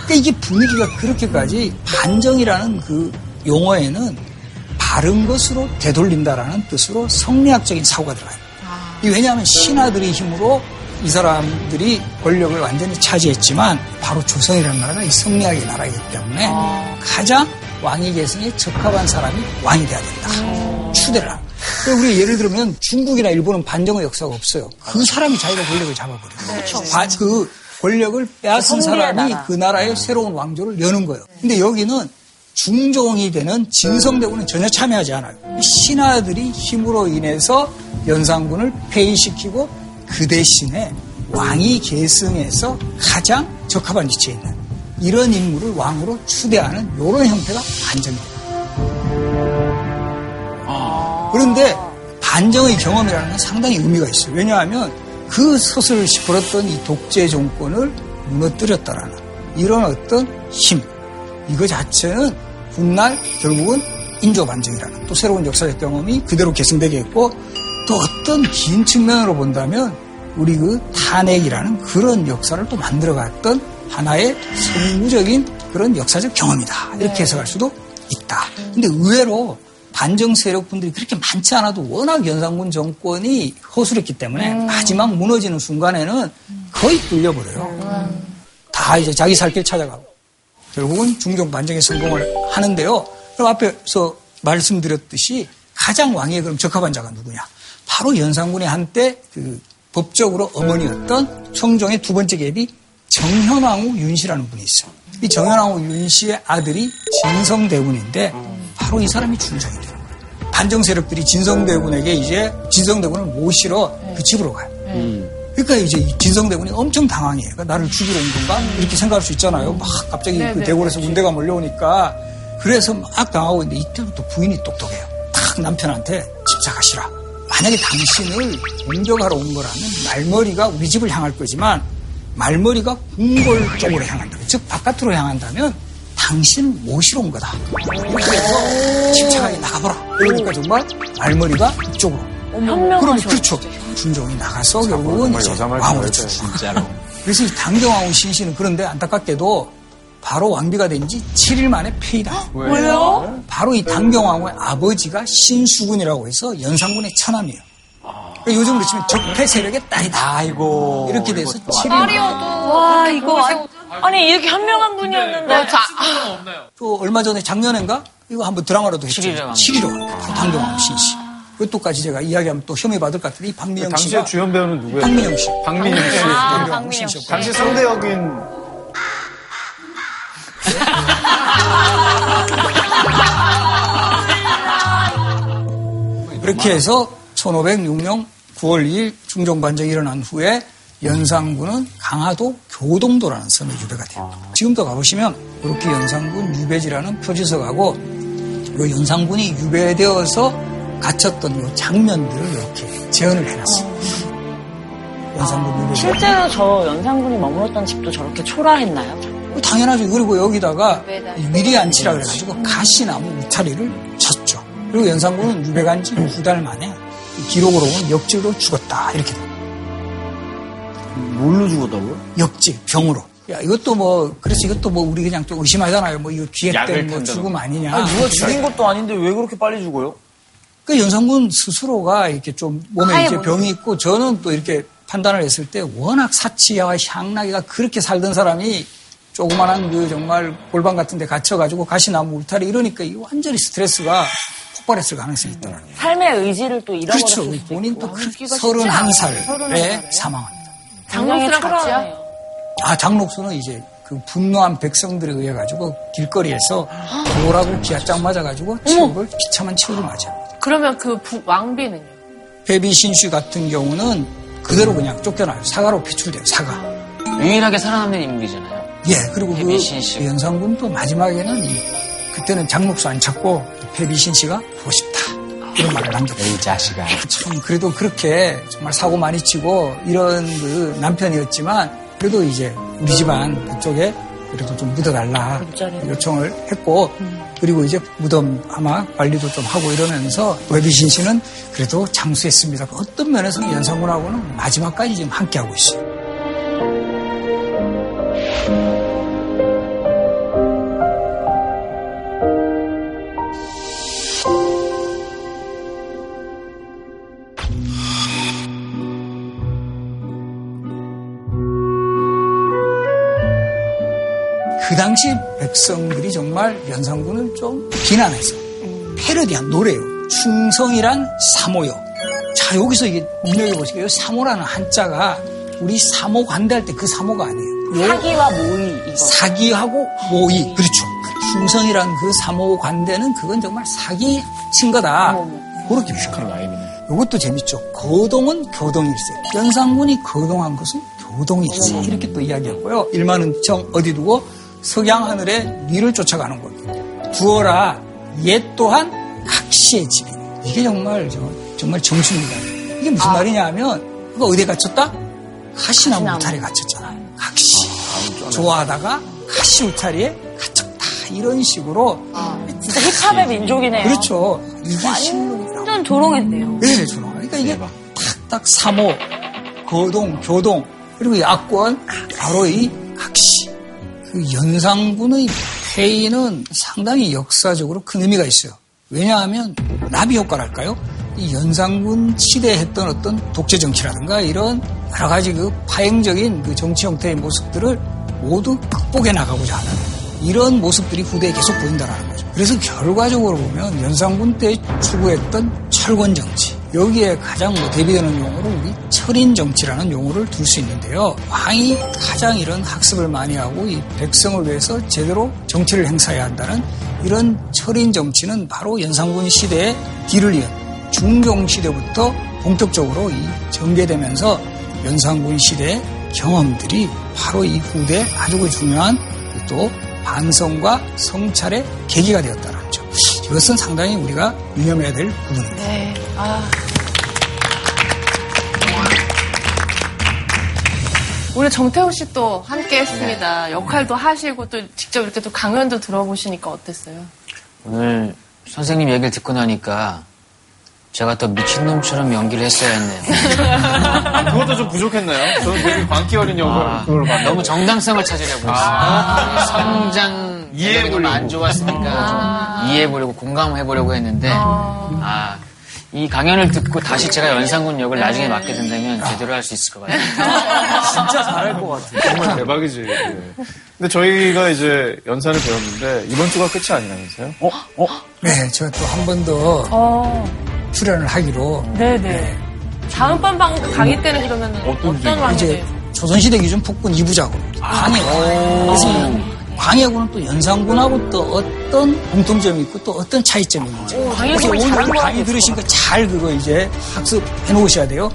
그러니까 이게 분위기가 그렇게까지 반정이라는 그 용어에는 바른 것으로 되돌린다라는 뜻으로 성리학적인 사고가 들어가요. 이 왜냐하면 신하들의 힘으로 이 사람들이 권력을 완전히 차지했지만 바로 조선이라는 나라가 이 성리학의 나라이기 때문에 가장 왕위 계승에 적합한 사람이 왕이 돼야 된다. 추대를 합니다. 그러니까 우리 예를 들면 중국이나 일본은 반정의 역사가 없어요. 그 사람이 자기가 권력을 잡아버려요. 과- 그 권력을 빼앗은 사람이 나라. 그 나라의 새로운 왕조를 여는 거예요. 근데 여기는 중종이 되는 진성대군은 전혀 참여하지 않아요. 이 신하들이 힘으로 인해서 연산군을 폐위시키고 그 대신에 왕이 계승해서 가장 적합한 위치에 있는 이런 인물을 왕으로 추대하는 이런 형태가 반정입니다. 그런데 반정의 경험이라는 건 상당히 의미가 있어요. 왜냐하면 그 서슬을 시끄럽던 이 독재 정권을 무너뜨렸다라는 이런 어떤 힘 이거 자체는 훗날 결국은 인조 반정이라는 또 새로운 역사적 경험이 그대로 계승되게 했고 또 어떤 긴 측면으로 본다면 우리 그 탄핵이라는 그런 역사를 또 만들어갔던 하나의 선구적인 그런 역사적 경험이다 이렇게 해석할 수도 있다. 근데 의외로 반정 세력 분들이 그렇게 많지 않아도 워낙 연산군 정권이 허술했기 때문에 마지막 무너지는 순간에는 거의 뚫려버려요. 다 이제 자기 살 길 찾아가고 결국은 중종 반정에 성공을 하는데요. 그럼 앞에서 말씀드렸듯이 가장 왕위에 그럼 적합한 자가 누구냐? 바로 연산군의 한때 그 법적으로 어머니였던 성종의 두 번째 갭이 정현왕후 윤씨라는 분이 있어요. 이 정현왕후 윤씨의 아들이 진성대군인데 바로 이 사람이 되는 거예요. 반정 세력들이 진성대군에게 이제 진성대군을 모시러 그 집으로 가요. 그러니까 이제 이 진성대군이 엄청 당황해요. 그러니까 나를 죽이러 온 건가? 이렇게 생각할 수 있잖아요. 막 갑자기 네, 그 네, 대궐에서. 문대가 몰려오니까 그래서 막 당하고 있는데 이때부터 부인이 똑똑해요. 딱 남편한테 집착하시라. 만약에 당신을 공격하러 온 거라면 말머리가 우리 집을 향할 거지만 말머리가 궁궐 쪽으로 향한다면 즉 바깥으로 향한다면 당신을 모시러 온 거다. 이렇게 해서 집착하게 나가보라. 그러니까 정말 말머리가 이쪽으로. 그러면 현명하셔. 그렇죠. 준종이 나가서 결국은 왕으로. 진짜로. 그래서 이 당경왕후 신씨는 그런데 안타깝게도 바로 왕비가 된 지 7일 만에 폐위다. 왜요? 바로 이 당경왕후의 아버지가 신수군이라고 해서 연산군의 처남이에요. 그러니까 요즘으로 치면 적폐 세력의 딸이다. 아이고. 이렇게 돼서 7일 와, 이거. 아- 아니, 이렇게 현명한 분이었는데. 어, 자, 또 얼마 전에 작년인가 이거 한번 드라마로도 했죠. 7일의 왕. 7일의 바로 당경왕후 신씨. 그것도까지 제가 이야기하면 또 혐의 받을 것 같은데 이 박민영 당시에 씨가 주연 배우는 누구예요? 박민영 씨. 박민영 씨. 아, 박민영 씨. 당시 상대 역인 그렇게 해서 1506년 9월 2일 중종반정이 일어난 후에 연산군은 강화도 교동도라는 섬에 유배가 돼요. 지금도 가보시면 이렇게 연산군 유배지라는 표지석하고 이 연산군이 유배되어서 갇혔던 이 장면들을 이렇게 재현을 해놨어요. 연산군 유배지. 실제로 저 연산군이 머물렀던 집도 저렇게 초라했나요? 당연하죠. 그리고 여기다가 이 위리안치라 그래가지고 가시나무 울타리를 쳤죠. 그리고 연산군은 유배간 지 두 달 만에 이 기록으로는 역직으로 죽었다. 이렇게 돼요. 뭘로 죽었다고요? 역직, 병으로. 야, 이것도 뭐, 그래서 이것도 뭐 우리 그냥 좀 의심하잖아요. 뭐 이거 기획 탄다던가. 죽음 아니냐. 아니, 누가 죽인 것도 아닌데 왜 그렇게 빨리 죽어요? 그 연산군 스스로가 이렇게 좀 몸에 이제 병이 있고 저는 또 이렇게 판단을 했을 때 워낙 사치와 향락이가 그렇게 살던 사람이 조그만한 그 정말 골방 같은 데 갇혀가지고 가시나무 울타리 이러니까 이 완전히 스트레스가 폭발했을 가능성이 있더라고요. 삶의 의지를 또 잃어버렸을 그렇죠. 수도 본인 있고. 또그 쉽지 31살에 사망합니다. 장롱수랑 같이요? 아, 장록수는 이제 그 분노한 백성들에 의해 가지고 길거리에서 돌하고 기아짝 맞아가지고 치욕을 비참한 치욕을 맞아. 그러면 그 부- 왕비는요? 베비 신씨 같은 경우는 그대로 그냥 쫓겨나요. 사가로 배출돼요. 사가. 유일하게 살아남는 인물이잖아요. 예, 그리고 그. 연산군도 마지막에는 이- 그때는 장록수 안 찾고 배비신 씨가 보고 싶다. 이런 말을 남겼어요. 이 자식아. 참 그래도 그렇게 정말 사고 많이 치고 이런 그 남편이었지만 그래도 이제 우리 집안 그쪽에 그래도 좀 묻어달라. 요청을 했고 그리고 이제 무덤 아마 관리도 좀 하고 이러면서 외비신 씨는 그래도 장수했습니다. 어떤 면에서는 연산군하고는 마지막까지 지금 함께하고 있어요. 그 당시 백성들이 정말 연산군을 좀 비난해서 패러디한 노래요. 충성이란 사모요. 자, 여기서 이게 눈여겨보시게요. 사모라는 한자가 우리 사모 관대할 때 그 사모가 아니에요. 요 사기와 모의. 이거. 사기하고 모의. 그렇죠. 충성이란 그 사모 관대는 그건 정말 사기 친 거다. 그렇게 표현해요. 이것도 재밌죠. 거동은 교동일세. 연산군이 거동한 것은 교동일세. 이렇게 또 이야기했고요. 일만은청 어디 두고 석양 하늘에 위를 쫓아가는 것. 두어라 옛 또한 각시의 집이. 이게 정말 저, 정말 정수입니다. 이게 무슨 말이냐 하면 그거 어디에 갇혔다? 가시나무 울타리에 갇혔잖아요. 각시. 좋아하다가 가시 울타리에 갇혔다. 이런 식으로. 진짜 힙합의 민족이네요. 그렇죠. 이게 실록이라고. 완전 조롱했네요. 네, 조롱. 그러니까 이게 탁탁 사모, 거동, 교동, 그리고 야권, 바로 이. 그 연산군의 폐인은 상당히 역사적으로 큰 의미가 있어요. 왜냐하면 나비 효과랄까요? 이 연산군 시대에 했던 어떤 독재 정치라든가 이런 여러 가지 그 파행적인 그 정치 형태의 모습들을 모두 극복해 나가고자 하는 이런 모습들이 후대에 계속 보인다는 거죠. 그래서 결과적으로 보면 연산군 때 추구했던 철권 정치 여기에 가장 뭐 대비되는 용어로 우리 철인 정치라는 용어를 둘 수 있는데요. 왕이 가장 이런 학습을 많이 하고 이 백성을 위해서 제대로 정치를 행사해야 한다는 이런 철인 정치는 바로 연산군 시대의 뒤를 이은 중종 시대부터 본격적으로 이 전개되면서 연산군 시대의 경험들이 바로 이 후대 아주 그 중요한 또 반성과 성찰의 계기가 되었다는 점. 이것은 상당히 우리가 유념해야 될 부분입니다. 네. 아. 오늘 정태호 씨 또 함께 했습니다. 역할도 하시고 또 직접 이렇게 또 강연도 들어보시니까 어땠어요? 오늘 선생님 얘기를 듣고 나니까 제가 또 미친놈처럼 연기를 했어야 했네요. 그것도 좀 부족했나요? 저는 되게 광기 어린 역할을 아. 너무 정당성을 찾으려고 했어요. 아. 성장 이해해보려고 안 좋았으니까 좀 이해해보려고 공감해보려고 했는데 아, 이 강연을 듣고 다시 제가 연상군 역을 나중에 맡게 된다면 제대로 할 수 있을 것 같아요. 진짜 잘할 것 같아. 정말 대박이지. 예. 근데 저희가 이제 연산을 배웠는데 이번 주가 끝이 아니라면서요? 어? 어? 네, 제가 또 한 번더 어. 출연을 하기로 네네. 다음번 방, 강의 때는 그러면 어떤, 강의 이제 조선시대 기준 북군 2부작으로 광해군. 그래서 이 광해군은 또 연산군하고 또 어떤 공통점이 있고 또 어떤 차이점이 있는지. 오, 그래서 오늘 강의 모아야겠다. 들으시니까 잘 그거 이제 학습해 놓으셔야 돼요.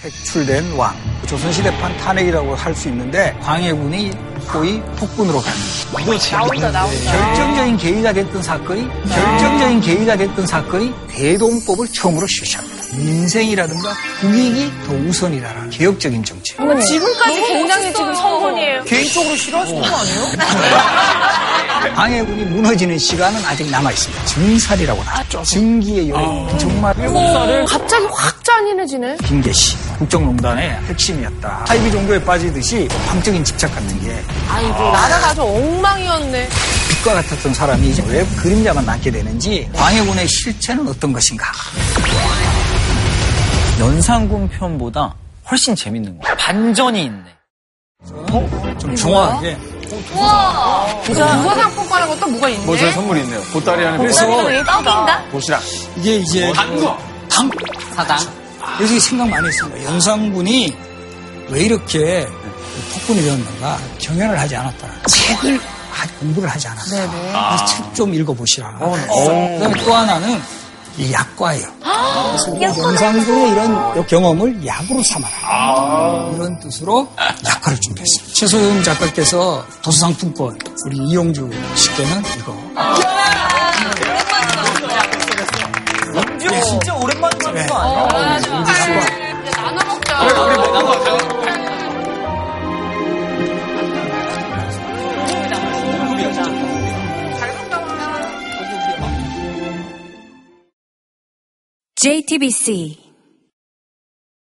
팩출된 왕. 조선시대판 탄핵이라고 할 수 있는데 광해군이 거의 폭군으로 갑니다. 나온다, 나온다. 결정적인 계기가 됐던 사건이 결정적인 계기가 됐던 사건이 대동법을 처음으로 실시합니다. 민생이라든가 국익이 더 우선이다라는 개혁적인 정책. 어, 지금까지 굉장히 지금 성분이에요. 개인적으로 싫어하시는 거 아니에요? 광해군이 무너지는 시간은 아직 남아 있습니다. 증살이라고 나죠. 증기의 여인 정말 어, 갑자기 확 잔인해지네. 김계시 국정농단의 핵심이었다. 사이비 종교에 빠지듯이 방적인 집착 같은 게 아이고, 나라가 아주 엉망이었네. 빛과 같았던 사람이 이제 왜 그림자만 남게 되는지 광해군의 실체는 어떤 것인가? 연산군 편보다 훨씬 재밌는 거야. 반전이 있네. 좀 정확하게 문화상품권한 것도 뭐가 있네. 뭐 저희 선물이 있네요. 보따리 안에 그래서 떡인가? 도시락. 이게 이제 단거. 당 사당. 그래서 생각 많이 했습니다. 연산군이 왜 이렇게 폭군이 되었는가 경연을 하지 않았다. 책을 하- 공부를 하지 않았다. 그래서 책좀 읽어보시라. 그다음에 또 하나는 이 약과예요. 그래서 연산군의 이런 경험을 약으로 삼아라. 이런 뜻으로 약과를 준비했습니다. 최소영 작가께서 도서상품권 우리 이용주 씨께는 이거 은지가 진짜 오랜만에 하는 거 아니야? 나눠 먹자. JTBC